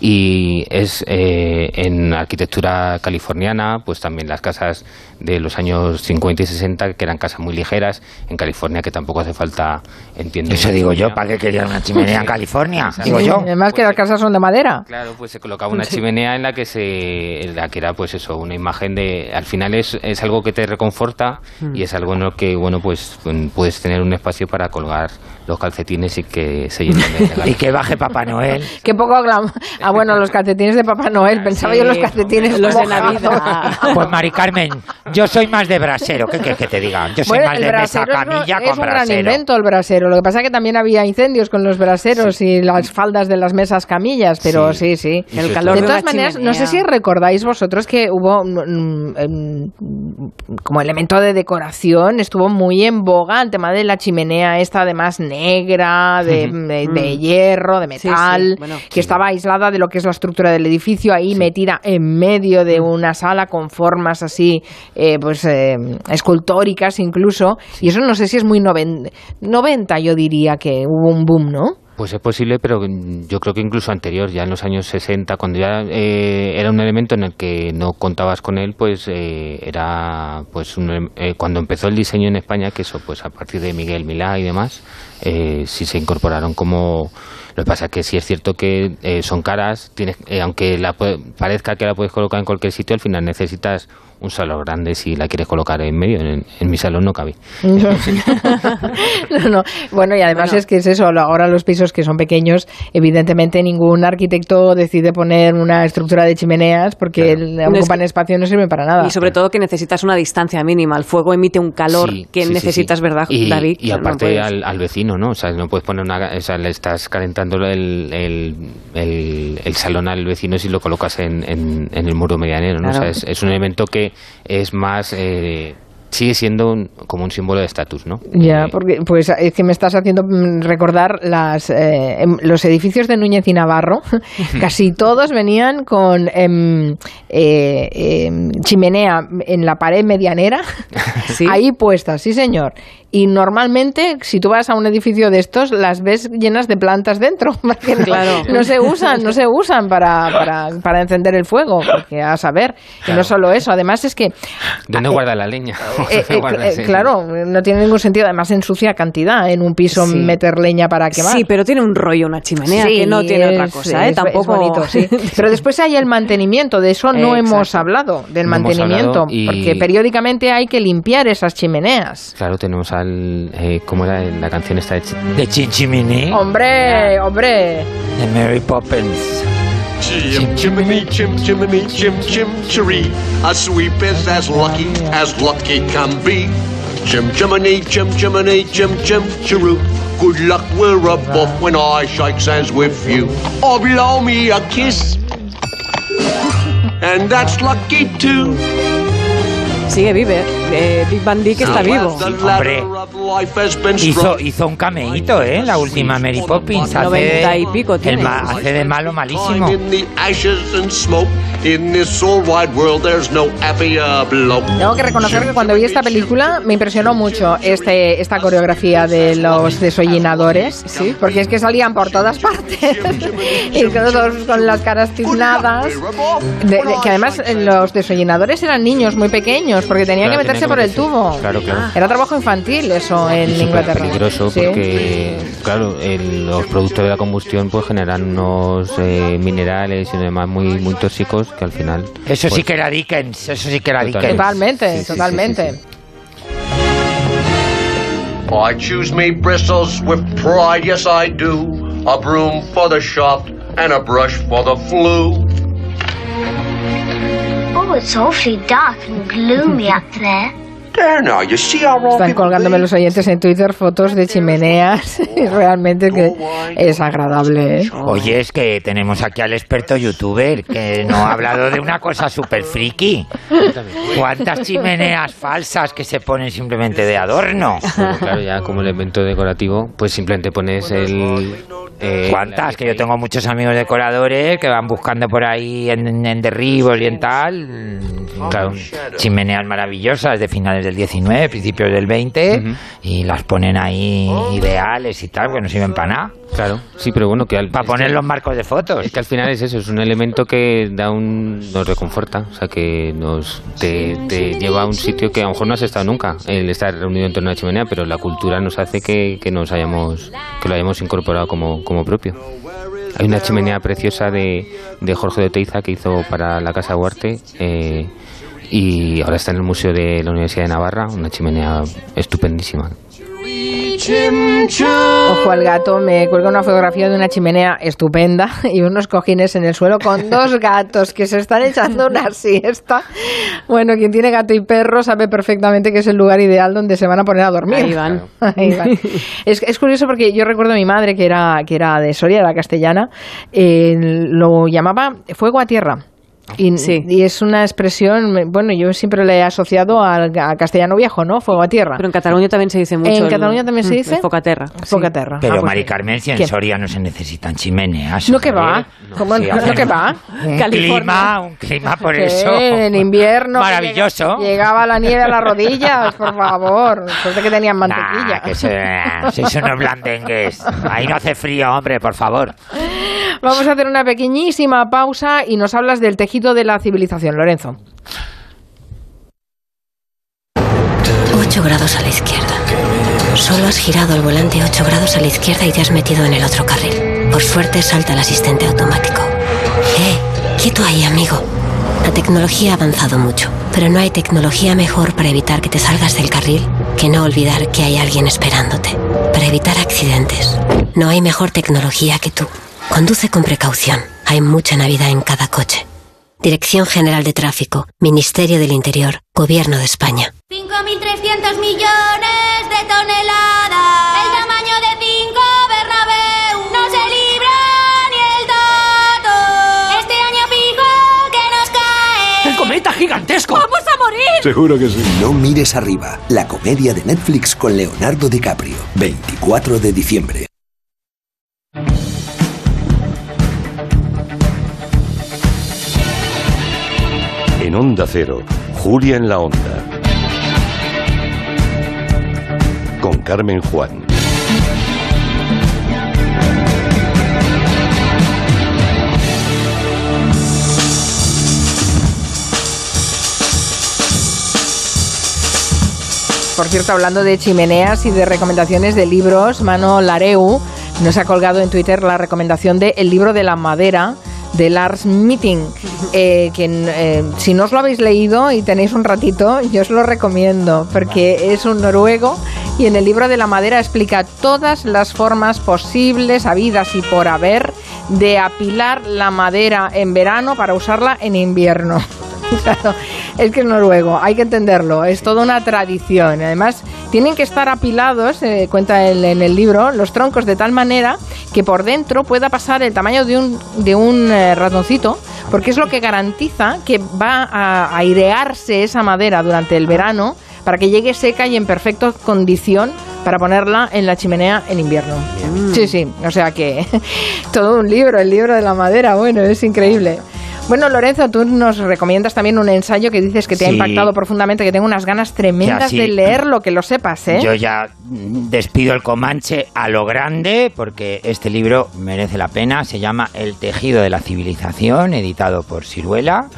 Y es eh, en arquitectura californiana, pues también las casas de los años 50 y 60, que eran casas muy ligeras, en California que tampoco hace falta, entiendo. Eso una digo yo, chimenea. ¿para qué querían una chimenea en California? Digo yo. Además que las casas son de madera. Claro, pues se colocaba una chimenea en la que se, en la que era pues eso, una imagen de, al final es, es algo que te reconforta y es algo en lo que bueno pues mm, puedes tener un espacio para colgar los calcetines y que se llenen de Y que baje Papá Noel. Qué poco. Ah, bueno, los calcetines de Papá Noel. Pensaba yo los calcetines los de. Navidad. Pues Mari Carmen, yo soy más de brasero. ¿Qué quieres que te diga? Yo soy Bueno, más el de mesa brasero es un- camilla es con un gran brasero. invento el brasero. Lo que pasa es que también había incendios con los braseros y las faldas de las mesas camillas, pero sí, sí. El sobre calor de de todas maneras, no sé si recordáis vosotros que hubo mm, mm, como elemento de decoración, estuvo muy en boga el tema de la chimenea esta además negra, de, de- de hierro, de Mm. Sí, metal, sí, bueno. que estaba aislada de lo que es la estructura del edificio, ahí metida en medio de una sala con formas así, eh, pues eh, escultóricas incluso. Y eso no sé si es muy noven- 90, yo diría que hubo un boom, ¿no? Pues es posible, pero mm, yo creo que incluso anterior, ya en los años 60, cuando ya eh, era un elemento en el que no contabas con él, pues eh, era pues un elem- eh, cuando empezó el diseño en España, que eso pues a partir de Miguel Milá y demás, eh, sí se incorporaron como lo que pasa que sí es cierto que eh, son caras, tienes, eh, aunque la parezca que la puedes colocar en cualquier sitio, al final necesitas un salón grande si la quieres colocar en medio. En, en mi salón no cabe. no, no. Bueno, y además es que es eso, ahora los pisos que son pequeños, evidentemente ningún arquitecto decide poner una estructura de chimeneas porque el- No, es ocupan espacio y no sirven para nada. Y sobre todo que necesitas una distancia mínima. El fuego emite un calor Sí, que sí, necesitas, sí. ¿verdad, y, David? Y No aparte al, al vecino, ¿no? O sea, no puedes poner una... O sea, le estás calentando el, el, el- el salón al vecino si lo colocas en, en- en el muro medianero, ¿no? O sea, Claro. es, es un elemento que es más... eh, sigue siendo un- como un símbolo de estatus, ¿no? Ya, porque pues es que me estás haciendo mm, recordar las eh, em, los edificios de Núñez y Navarro, casi todos venían con em, eh, em, chimenea en la pared medianera, ahí puestas, sí señor. Y normalmente, si tú vas a un edificio de estos, las ves llenas de plantas dentro, porque Claro. no se usan, no se usan para, para, para encender el fuego, porque a saber, y Claro. no solo eso, además es que ¿Dónde guarda la leña? Eh, eh, eh, claro, no tiene ningún sentido. Además, ensucia cantidad en un piso Sí. meter leña para quemar. Sí, pero tiene un rollo una chimenea Sí, que no tiene otra es- cosa, ¿eh? es- es Tampoco. bonito, sí. Pero después hay el mantenimiento, de eso no hemos hablado, del No mantenimiento, hablado y- porque periódicamente hay que limpiar esas chimeneas. Claro, tenemos al... eh, ¿Cómo era la canción esta de... Chi- De Chinchimini, Hombre, hombre. de Mary Poppins. Chim chimney, chim chimney, chim chim chiree. A sweep is as lucky as lucky can be. Chim chimney, chim chimney, chim chim chiroo. Good luck, we're up off when I shake hands with you. Oh, blow me a kiss. And that's lucky too. Sigue vive. Eh, Dick Van Dyke está vivo. Hombre, hizo, hizo un cameíto, ¿eh? La última Mary Poppins. Hace Noventa de, y pico el tiene. ma- hace de malo malísimo. In this all wide world, there's no. Tengo que reconocer que cuando vi esta película me impresionó mucho este, esta coreografía de los desollinadores, porque es que salían por todas partes y todos con las caras tiznadas. De- de- que además los desollinadores eran niños muy pequeños porque tenían Claro, que meterse por el tubo. Claro, claro. Era trabajo infantil eso en súper Inglaterra. peligroso Sí. porque, claro, el- los productos de la combustión pues generan unos eh, minerales y demás muy, muy tóxicos que al final... Eso sí pues, que era Dickens, eso sí que era Totalmente. Dickens. Totalmente, Sí, sí, sí, totalmente. sí, I choose me bristles with pride, yes I do. A broom for the shop and a brush for the flu. Oh, it's awfully dark and gloomy up there. Están colgándome los oyentes en Twitter fotos de chimeneas y realmente que es agradable. ¿eh? Oye, es que tenemos aquí al experto youtuber que nos ha hablado de una cosa súper friki. ¿Cuántas chimeneas falsas que se ponen simplemente de adorno? Bueno, claro, ya como elemento decorativo, pues simplemente pones el... eh, ¿Cuántas? Que yo tengo muchos amigos decoradores que van buscando por ahí en, en derribos y en tal. Claro, chimeneas maravillosas de finales del 19, principios del 20, y las ponen ahí ideales y tal, que no sirven para nada. Claro, sí, pero bueno, que al... Para poner los marcos de fotos. Es que al final es eso, es un elemento que da un, nos reconforta, o sea, que nos te, te lleva a un sitio que a lo mejor no has estado nunca, el estar reunido en torno a una chimenea, pero la cultura nos hace que, que nos hayamos, que lo hayamos incorporado como, como propio. Hay una chimenea preciosa de, de Jorge de Oteiza que hizo para la Casa Huarte eh, y ahora está en el Museo de la Universidad de Navarra, una chimenea estupendísima. Ojo al gato, me cuelga una fotografía de una chimenea estupenda y unos cojines en el suelo con dos gatos que se están echando una siesta. Bueno, quien tiene gato y perro sabe perfectamente que es el lugar ideal donde se van a poner a dormir. Ahí van. Ahí van. Es, es curioso porque yo recuerdo a mi madre, que era, que era de Soria, era castellana, eh, lo llamaba fuego a tierra. Y, y es una expresión, bueno, yo siempre le he asociado al castellano viejo, ¿no? Fuego a tierra. Pero en Cataluña también se dice mucho. ¿En el- Cataluña también se Mm, dice? Focaterra. Focaterra. Pero, Ah, pues Mari sí. Carmen, si en ¿Quién? Soria no se necesitan chimeneas. No que va. joder. ¿Cómo Sí, no que va? Un clima, un clima por Sí, eso. En invierno. Maravilloso. llega- Llegaba la nieve a las rodillas, por favor. Suerte que tenían mantequilla. Nah, que se, sois unos blandengues. Ahí no hace frío, hombre, por favor. Vamos a hacer una pequeñísima pausa y nos hablas del tejido de la civilización, Lorenzo. 8 grados a la izquierda. Solo has girado el volante 8 grados a la izquierda y te has metido en el otro carril. Por suerte salta el asistente automático. ¡Eh! Quieto ahí, amigo. La tecnología ha avanzado mucho, pero no hay tecnología mejor para evitar que te salgas del carril que no olvidar que hay alguien esperándote. Para evitar accidentes, no hay mejor tecnología que tú. Conduce con precaución. Hay mucha Navidad en cada coche. Dirección General de Tráfico, Ministerio del Interior, Gobierno de España. 5.300 millones de toneladas. El tamaño de cinco Bernabéu. No se libra ni el dato. Este año fijo que nos cae. ¡El cometa gigantesco! ¡Vamos a morir! Seguro que sí. No mires arriba, la comedia de Netflix con Leonardo DiCaprio, 24 de diciembre. En Onda Cero, Julia en la Onda. Con Carmen Juan. Por cierto, hablando de chimeneas y de recomendaciones de libros, Mano Lareu nos ha colgado en Twitter la recomendación de El libro de la madera de Lars Meeting, eh, que eh, si no os lo habéis leído y tenéis un ratito, yo os lo recomiendo, porque es un noruego y en el libro de la madera explica todas las formas posibles, habidas y por haber, de apilar la madera en verano para usarla en invierno. Claro, es que es noruego, hay que entenderlo, es toda una tradición. Además, tienen que estar apilados, eh, cuenta él en el libro, los troncos de tal manera que por dentro pueda pasar el tamaño de un, de un eh, ratoncito, porque es lo que garantiza que va a airearse esa madera durante el verano para que llegue seca y en perfecta condición para ponerla en la chimenea en invierno. Sí, sí, o sea que todo un libro, el libro de la madera, bueno, es increíble. Bueno, Lorenzo, tú nos recomiendas también un ensayo que dices que te ha impactado profundamente, que tengo unas ganas tremendas Ya, sí. de leerlo, que lo sepas, ¿eh? Yo ya despido el Comanche a lo grande porque este libro merece la pena. Se llama El tejido de la civilización, editado por Ciruela.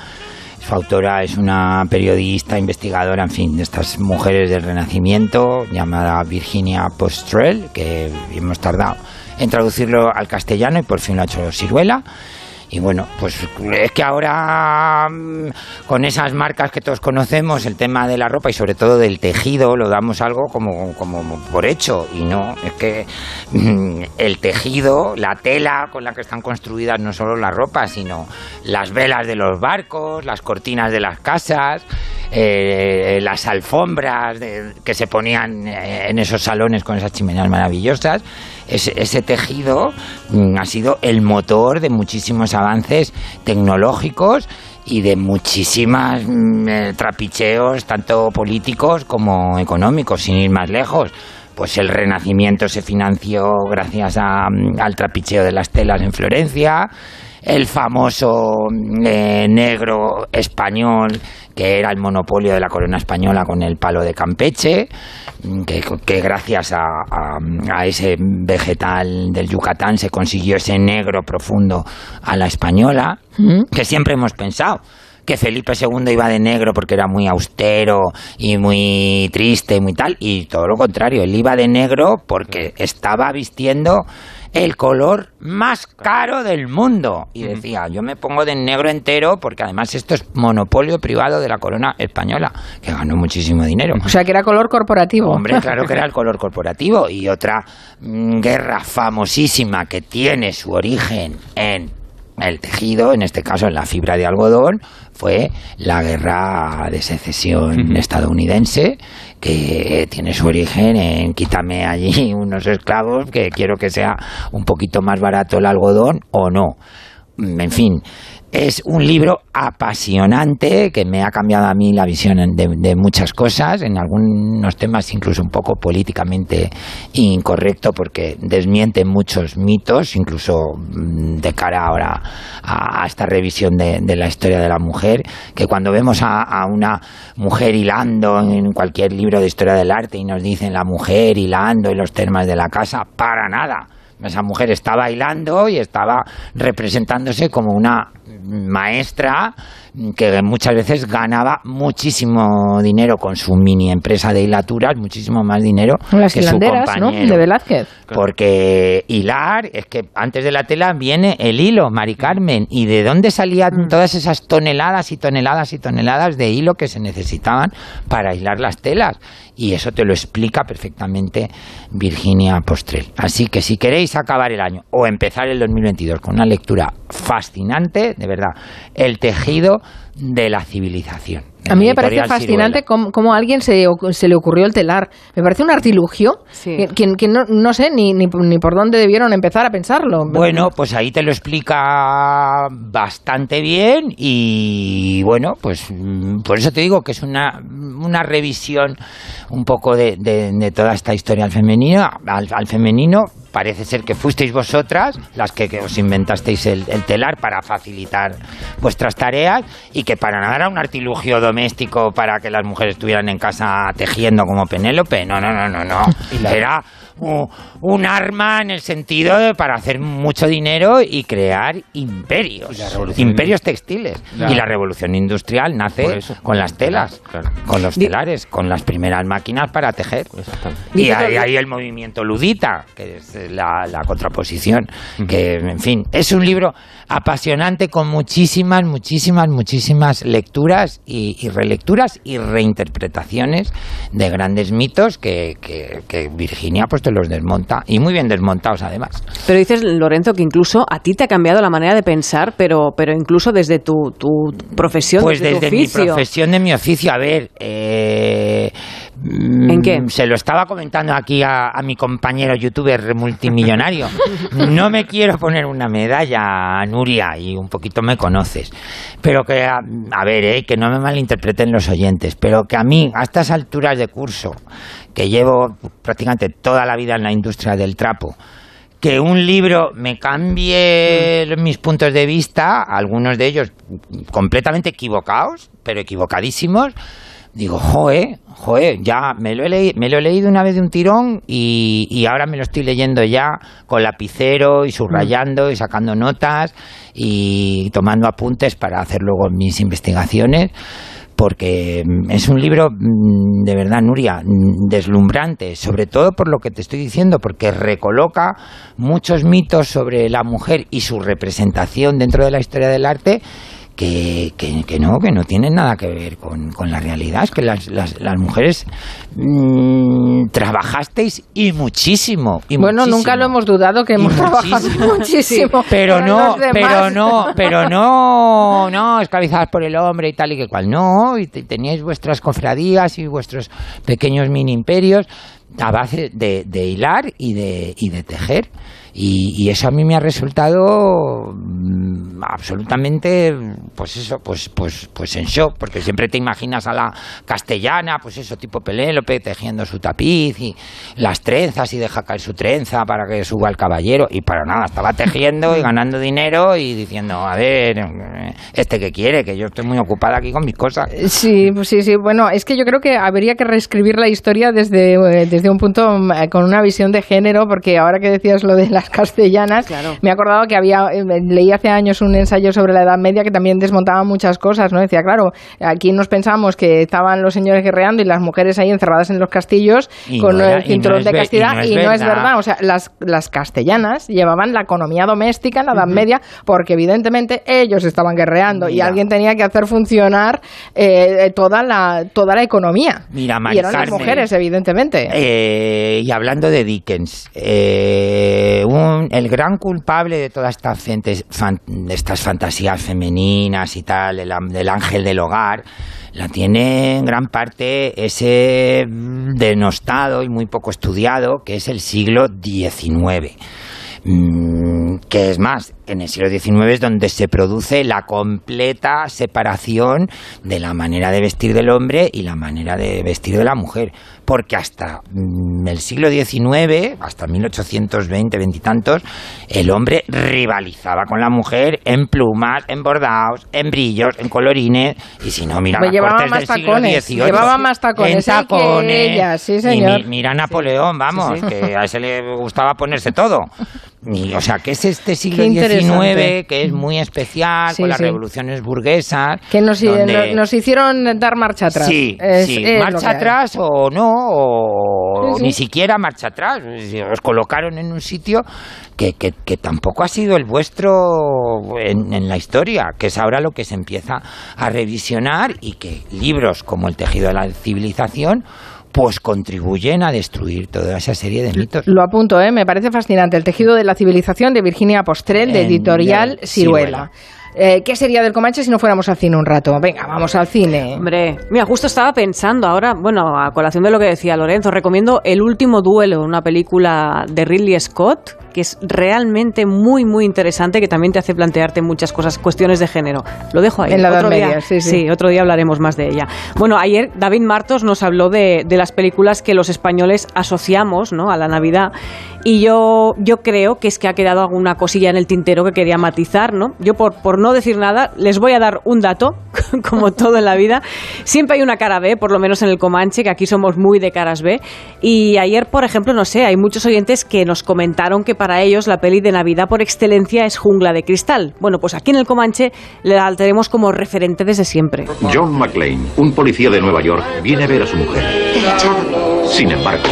Su autora es una periodista, investigadora, en fin, de estas mujeres del Renacimiento, llamada Virginia Postrel, que hemos tardado en traducirlo al castellano y por fin lo ha hecho Ciruela. Y bueno, pues es que ahora mm, con esas marcas que todos conocemos, el tema de la ropa y sobre todo del tejido, lo damos algo como, como por hecho. Y no, es que mm, el tejido, la tela con la que están construidas no solo la ropa, sino las velas de los barcos, las cortinas de las casas, eh, las alfombras de- que se ponían eh, en esos salones con esas chimeneas maravillosas. Ese, ese tejido mm, ha sido el motor de muchísimos avances tecnológicos y de muchísimas mm, eh, trapicheos, tanto políticos como económicos, sin ir más lejos. Pues el Renacimiento se financió gracias a, mm, al trapicheo de las telas en Florencia, el famoso mm, eh, negro español que era el monopolio de la corona española con el palo de Campeche, mm, que, que gracias a, a- a ese vegetal del Yucatán se consiguió ese negro profundo a la española, que siempre hemos pensado que Felipe II iba de negro porque era muy austero y muy triste y muy tal, y todo lo contrario, él iba de negro porque estaba vistiendo el color más caro del mundo. Y decía, yo me pongo de negro entero porque además esto es monopolio privado de la corona española, que ganó muchísimo dinero. O sea, que era color corporativo. Hombre, claro que era el color corporativo. Y otra mm, guerra famosísima que tiene su origen en el tejido, en este caso en la fibra de algodón, fue la guerra de secesión estadounidense, que tiene su origen en quítame allí unos esclavos, que quiero que sea un poquito más barato el algodón o no. En fin, es un libro apasionante que me ha cambiado a mí la visión de, muchas cosas, en algunos temas incluso un poco políticamente incorrecto porque desmiente muchos mitos, incluso mm, de cara ahora a, esta revisión de, la historia de la mujer, que cuando vemos a, a una mujer hilando en cualquier libro de historia del arte y nos dicen la mujer hilando en los temas de la casa, para nada. Esa mujer estaba bailando y estaba representándose como una maestra que muchas veces ganaba muchísimo dinero con su mini empresa de hilaturas, muchísimo más dinero Las que su hilanderas, ¿no? compañero. De Velázquez. Porque hilar, es que antes de la tela viene el hilo, Mari Carmen. ¿Y de dónde salían todas esas toneladas y toneladas y toneladas de hilo que se necesitaban para hilar las telas? Y eso te lo explica perfectamente Virginia Postrel. Así que si queréis acabar el año o empezar el 2022 con una lectura fascinante, de verdad, el tejido de la civilización. A mí me parece fascinante cómo, cómo a alguien se, se le ocurrió el telar. Me parece un artilugio que, que- que no, no sé ni, ni, ni por dónde debieron empezar a pensarlo. Bueno, pues ahí te lo explica bastante bien y bueno, pues mm, por eso te digo que es una, una revisión un poco de, de- de toda esta historia al femenino. Al, al femenino parece ser que fuisteis vosotras las que, que os inventasteis el, el telar para facilitar vuestras tareas y que para nada era un artilugio doméstico para que las mujeres estuvieran en casa tejiendo como Penélope. No, no, no, no, no. Era un arma en el sentido de para hacer mucho dinero y crear imperios, imperios textiles. Ya. Y la revolución industrial nace con las telas, Claro. con los telares, con las primeras máquinas para tejer. Y ahí, ahí el movimiento ludita, que es la, la contraposición, que en fin, es un libro apasionante con muchísimas, muchísimas, muchísimas lecturas y, y relecturas y reinterpretaciones de grandes mitos que, que- que Virginia pues te los desmonta. Y muy bien desmontados además. Pero dices, Lorenzo, que incluso a ti te ha cambiado la manera de pensar, pero, pero incluso desde tu, tu profesión, Pues desde, desde tu mi profesión, de mi oficio, a ver, eh, ¿En qué? Se lo estaba comentando aquí a, a mi compañero youtuber multimillonario. No me quiero poner una medalla, Nuria, y un poquito me conoces. Pero que, a, a ver, eh, que no me malinterpreten los oyentes, pero que a mí, a estas alturas de curso, que llevo prácticamente toda la vida en la industria del trapo, que un libro me cambie mis puntos de vista, algunos de ellos completamente equivocados, pero equivocadísimos, digo, joe, joe, ya me lo he, leí- me lo he leído una vez de un tirón y, y ahora me lo estoy leyendo ya con lapicero y subrayando y sacando notas y tomando apuntes para hacer luego mis investigaciones porque mm, es un libro mm, de verdad, Nuria, mm, deslumbrante, sobre todo por lo que te estoy diciendo, porque recoloca muchos mitos sobre la mujer y su representación dentro de la historia del arte que, que, que no, que no tienen nada que ver con, con la realidad. Es que las, las, las mujeres mm, trabajasteis y muchísimo. Y bueno, muchísimo. nunca lo hemos dudado que hemos trabajado muchísimo. Pero no, pero no, pero no, no, esclavizadas por el hombre y tal y que cual. No, y te- teníais vuestras cofradías y vuestros pequeños mini imperios a base de, de hilar y de, y de tejer. Y, y eso a mí me ha resultado mm, absolutamente, pues eso, pues, pues, pues en shock, porque siempre te imaginas a la castellana, pues eso, tipo Penélope, tejiendo su tapiz y las trenzas y deja caer su trenza para que suba el caballero, y para nada, estaba tejiendo y ganando dinero y diciendo, a ver, este que quiere, que yo estoy muy ocupada aquí con mis cosas. Sí, pues sí, sí. Bueno, es que yo creo que habría que reescribir la historia desde, eh, desde un punto mm, con una visión de género, porque ahora que decías lo de las castellanas, me he acordado que había eh, leí hace años un ensayo sobre la Edad Media que también desmontaba muchas cosas, ¿no? Decía, claro, aquí nos pensamos que estaban los señores guerreando y las mujeres ahí encerradas en los castillos Y con no era- el no cinturón de y castidad no es y no es verdad. O sea, las, las castellanas llevaban la economía doméstica en la Edad Media porque evidentemente ellos estaban guerreando y alguien tenía que hacer funcionar eh, toda, la, toda la economía. Mira, y eran las mujeres, evidentemente. Eh, y hablando de Dickens, eh, un- el gran culpable de todas estas, estas fantasías femeninas y tal, el, ángel del hogar, la tiene en gran parte ese denostado y muy poco estudiado que es el siglo XIX. Mm, que es más, en el siglo XIX es donde se produce la completa separación de la manera de vestir del hombre y la manera de vestir de la mujer. Porque hasta mm, el siglo XIX, hasta 1820, veintitantos, el hombre rivalizaba con la mujer en plumas, en bordados, en brillos, en colorines, y si no, mira Pues llevaba más tacones, XVIII. llevaba más tacones, En que tacones. ella, sí, Y señor. mi- mira a Napoleón, vamos, Sí, sí. que a ese le gustaba ponerse todo. Y, o sea, que es este siglo. XIX, que es muy especial, con las revoluciones burguesas. Que nos, donde- no- nos hicieron dar marcha atrás. Sí, Es- marcha atrás o no, o Sí, sí. ni siquiera marcha atrás. Os colocaron en un sitio que, que- que tampoco ha sido el vuestro en, en la historia, que es ahora lo que se empieza a revisionar y que libros como El tejido de la civilización pues contribuyen a destruir toda esa serie de mitos. Lo apunto, ¿eh? me parece fascinante. El tejido de la civilización de Virginia Postrel, de En- editorial de Ciruela. Eh, ¿Qué sería del Comanche si no fuéramos al cine un rato? Venga, vamos al cine. Hombre, mira, justo estaba pensando ahora, bueno, a colación de lo que decía Lorenzo, recomiendo El último duelo, una película de Ridley Scott que es realmente muy, muy interesante, que también te hace plantearte muchas cosas, cuestiones de género. Lo dejo ahí. En la Otro día- Media, sí, sí. otro día hablaremos más de ella. Bueno, ayer David Martos nos habló de, de las películas que los españoles asociamos ¿no? a la Navidad y yo, yo creo que es que ha quedado alguna cosilla en el tintero que quería matizar, ¿no? Yo por, por no decir nada, les voy a dar un dato, como todo en la vida. Siempre hay una cara B, por lo menos en el Comanche, que aquí somos muy de caras B. Y ayer, por ejemplo, no sé, hay muchos oyentes que nos comentaron que para ellos la peli de Navidad por excelencia es Jungla de Cristal. Bueno, pues aquí en el Comanche la tenemos como referente desde siempre. John McClane, un policía de Nueva York, viene a ver a su mujer. Sin embargo,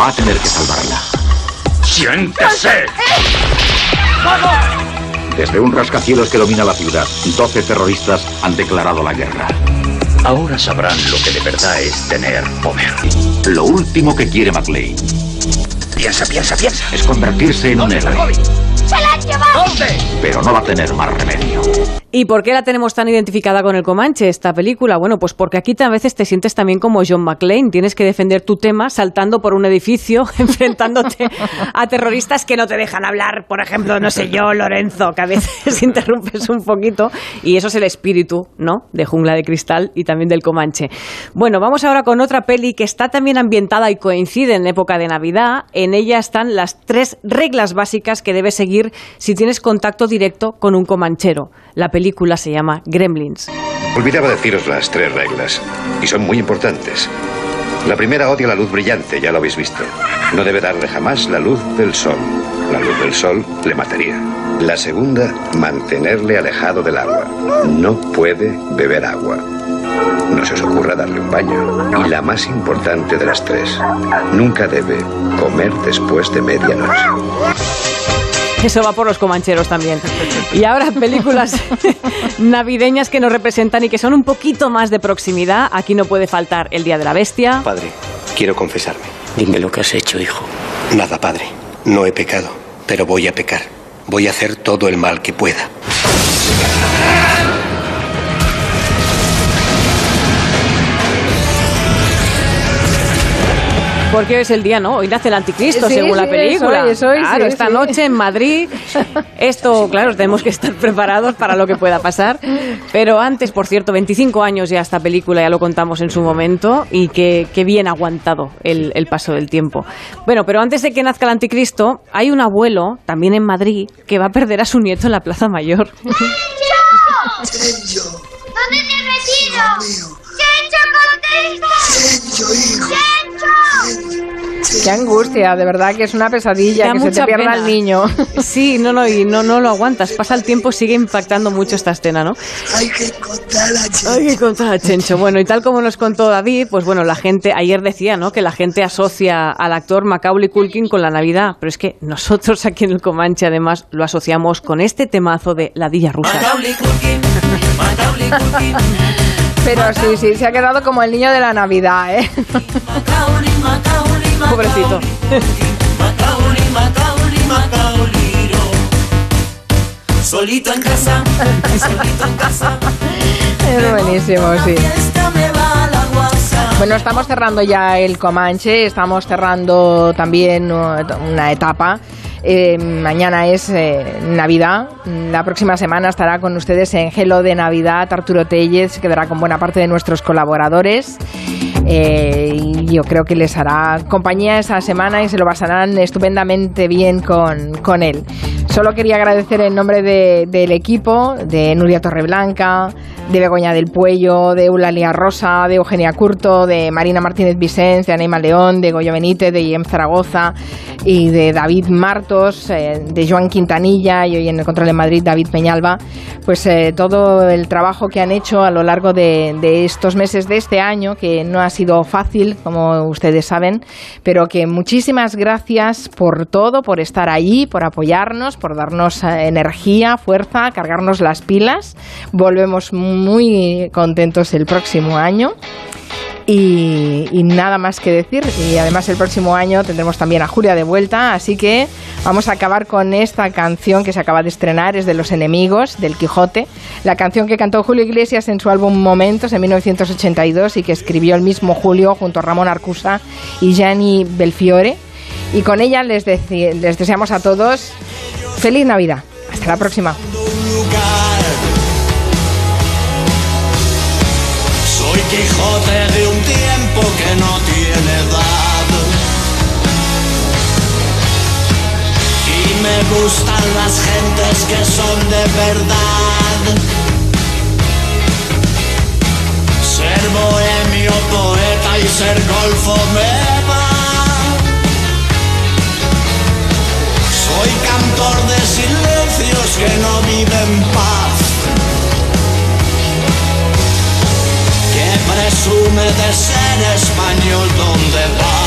va a tener que salvarla. ¡Siéntese! Desde un rascacielos que domina la ciudad, 12 terroristas han declarado la guerra. Ahora sabrán lo que de verdad es tener poder. Lo último que quiere McClane. Piensa, piensa, piensa. Es convertirse en un héroe. ¡Se la han llevado! Pero no va a tener más remedio. ¿Y por qué la tenemos tan identificada con el Comanche, esta película? Bueno, pues porque aquí a veces te sientes también como John McClane. Tienes que defender tu tema saltando por un edificio, enfrentándote a terroristas que no te dejan hablar. Por ejemplo, no sé yo, Lorenzo, que a veces interrumpes un poquito. Y eso es el espíritu, ¿no? De Jungla de Cristal y también del Comanche. Bueno, vamos ahora con otra peli que está también ambientada y coincide en época de Navidad. En ella están las tres reglas básicas que debes seguir si tienes contacto directo con un comanchero. La película se llama Gremlins. Olvidaba deciros las tres reglas, y son muy importantes. La primera odia la luz brillante, ya lo habéis visto. No debe darle jamás la luz del sol. La luz del sol le mataría. La segunda, mantenerle alejado del agua. No puede beber agua. No se os ocurra darle un baño. Y la más importante de las tres, nunca debe comer después de medianoche. Eso va por los comancheros también. Y ahora películas navideñas que nos representan y que son un poquito más de proximidad. Aquí no puede faltar El Día de la Bestia. Padre, quiero confesarme. Dime lo que has hecho, hijo. Nada, padre. No he pecado, pero voy a pecar. Voy a hacer todo el mal que pueda. Porque hoy es el día, ¿no? Hoy nace el anticristo, Sí, según la sí, película. eso es, eso es, claro, sí, esta sí. noche en Madrid. Esto, claro, tenemos que estar preparados para lo que pueda pasar. Pero antes, por cierto, 25 años ya esta película, ya lo contamos en su momento, y que, que bien aguantado el, el paso del tiempo. Bueno, pero antes de que nazca el anticristo, hay un abuelo, también en Madrid, que va a perder a su nieto en la Plaza Mayor. ¿Dónde te has metido? ¡Chencho, Qué angustia, de verdad que es una pesadilla Da que se te pierda pena. el niño. Sí, no, no, y no, no lo aguantas. Pasa el tiempo, sigue impactando mucho esta escena, ¿no? Hay que contar a Chencho. Hay que contar a Chencho. Bueno, y tal como nos contó David, pues bueno, la gente, ayer decía, ¿no? Que la gente asocia al actor Macaulay Culkin con la Navidad, pero es que nosotros aquí en el Comanche además lo asociamos con este temazo de La Dilla Rusa. Pero sí, sí, se ha quedado como el niño de la Navidad, ¿eh? Pobrecito. Solito en casa, solito en casa. Es buenísimo, sí. Bueno, estamos cerrando ya el Comanche, estamos cerrando también una etapa. Eh, mañana es eh, Navidad. La próxima semana estará con ustedes en Gelo de Navidad. Arturo Tellez quedará con buena parte de nuestros colaboradores. Eh, yo creo que les hará compañía esa semana y se lo pasarán estupendamente bien con, con él. Solo quería agradecer en nombre de- del equipo, de Nuria Torreblanca, de Begoña del Puello, de Eulalia Rosa, de Eugenia Curto, de Marina Martínez Vicens, de Aneima León, de Goyo Benítez, de Iem Zaragoza y de David Eh, de Joan Quintanilla y hoy en el control de Madrid David Peñalba, pues eh, todo el trabajo que han hecho a lo largo de, de estos meses de este año, que no ha sido fácil, como ustedes saben, pero que muchísimas gracias por todo, por estar allí, por apoyarnos, por darnos eh, energía, fuerza, cargarnos las pilas. Volvemos muy contentos el próximo año. Y, nada más que decir. Y además el próximo año tendremos también a Julia de vuelta. Así que vamos a acabar con esta canción que se acaba de estrenar. Es de Los Enemigos, del Quijote. La canción que cantó Julio Iglesias en su álbum Momentos en 1982 y que escribió el mismo Julio junto a Ramón Arcusa y Gianni Belfiore. Y con ella les, les deseamos a todos feliz Navidad. Hasta la próxima. Quijote de un tiempo que no tiene edad. Y me gustan las gentes que son de verdad. Ser bohemio, poeta y ser golfo me va. Soy cantor de silencios que no viven paz. Presume de español donde va.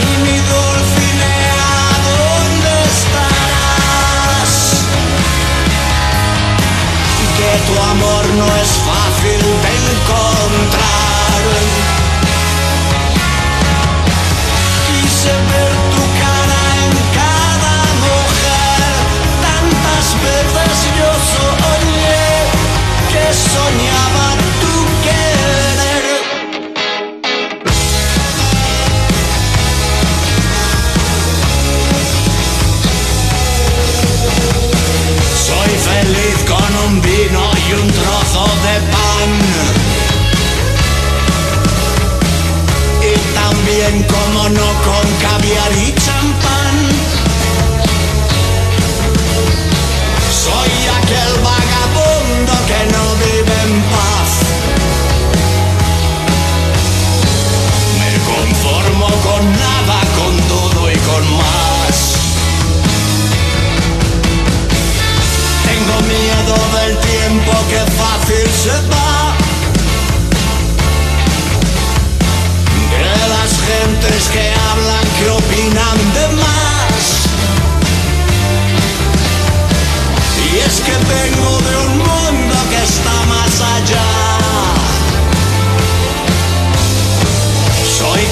Y mi Dulcinea, ¿dónde estarás? Que tu amor no es fácil de encontrar. Como no, con caviar y champán. Es que vengo de un mundo que está más allá.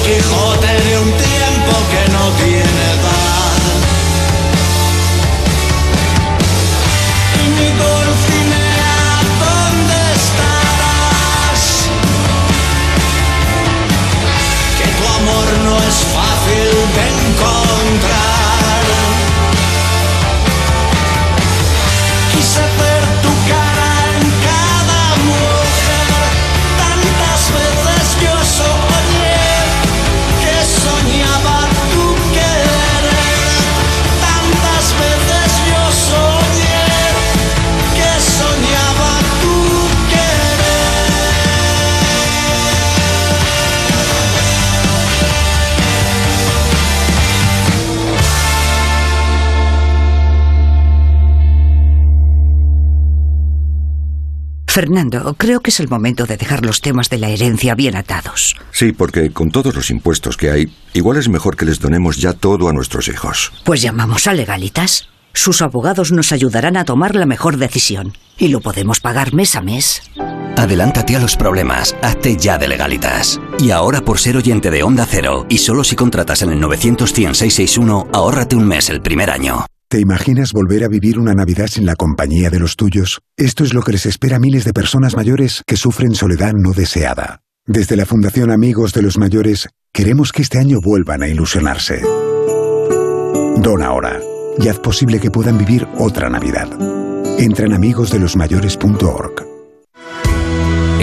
Quijote de un tiempo que no tiene Fernando, creo que es el momento de dejar los temas de la herencia bien atados. Sí, porque con todos los impuestos que hay, igual es mejor que les donemos ya todo a nuestros hijos. Pues llamamos a Legalitas. Sus abogados nos ayudarán a tomar la mejor decisión. Y lo podemos pagar mes a mes. Adelántate a los problemas, hazte ya de legalitas. Y ahora por ser oyente de Onda Cero, y solo si contratas en el 900-100-661, ahórrate un mes el primer año. ¿Te imaginas volver a vivir una Navidad sin la compañía de los tuyos? Esto es lo que les espera a miles de personas mayores que sufren soledad no deseada. Desde la Fundación Amigos de los Mayores, queremos que este año vuelvan a ilusionarse. Dona ahora y haz posible que puedan vivir otra Navidad. Entra en amigosdelosmayores.org.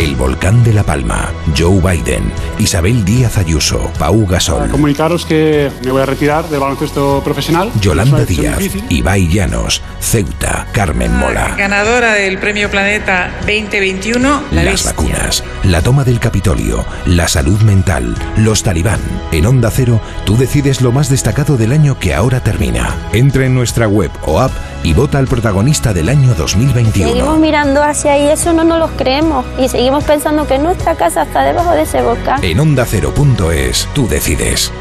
El volcán de La Palma, Joe Biden, Isabel Díaz Ayuso, Pau Gasol, Comunicaros que me voy a retirar del baloncesto profesional. Es Yolanda Díaz. Ibai Llanos, Ceuta, Carmen Mola. Ganadora del Premio Planeta 2021, la Las bestia. vacunas, la toma del Capitolio, la salud mental, los talibán. En Onda Cero, tú decides lo más destacado del año que ahora termina. Entra en nuestra web o app y vota al protagonista del año 2021. Seguimos mirando hacia ahí, eso no nos lo creemos. Y seguimos pensando que nuestra casa está debajo de ese volcán. En ondacero.es, tú decides.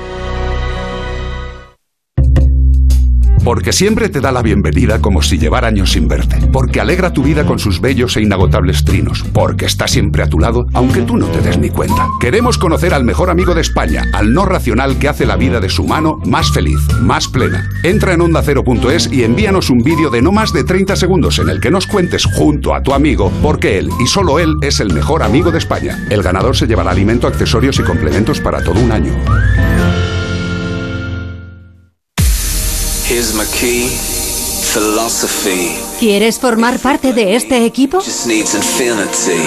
Porque siempre te da la bienvenida como si llevara años sin verte. Porque alegra tu vida con sus bellos e inagotables trinos. Porque está siempre a tu lado, aunque tú no te des ni cuenta. Queremos conocer al mejor amigo de España, al no racional que hace la vida de su mano más feliz, más plena. Entra en ondacero.es y envíanos un vídeo de no más de 30 segundos en el que nos cuentes junto a tu amigo por qué él y solo él es el mejor amigo de España. El ganador se llevará alimento, accesorios y complementos para todo un año. Here's my key, philosophy. ¿Quieres formar parte de este equipo? Just needs infinity.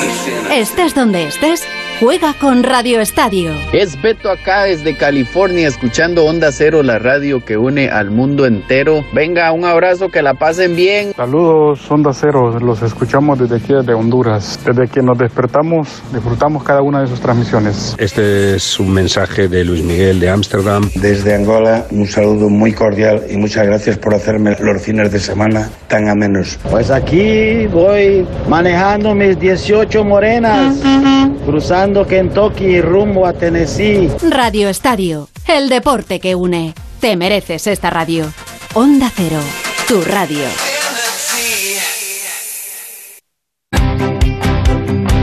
Estés donde estés, juega con Radio Estadio. Es Beto acá desde California escuchando Onda Cero, la radio que une al mundo entero. Venga, un abrazo, que la pasen bien. Saludos, Onda Cero, los escuchamos desde aquí, desde Honduras. Desde que nos despertamos, disfrutamos cada una de sus transmisiones. Este es un mensaje de Luis Miguel de Ámsterdam. Desde Angola, un saludo muy cordial y muchas gracias por hacerme los fines de semana tan amenos. Pues aquí voy manejando mis 18 morenas, cruzando Kentucky rumbo a Tennessee. Radio Estadio, el deporte que une. Te mereces esta radio. Onda Cero, tu radio.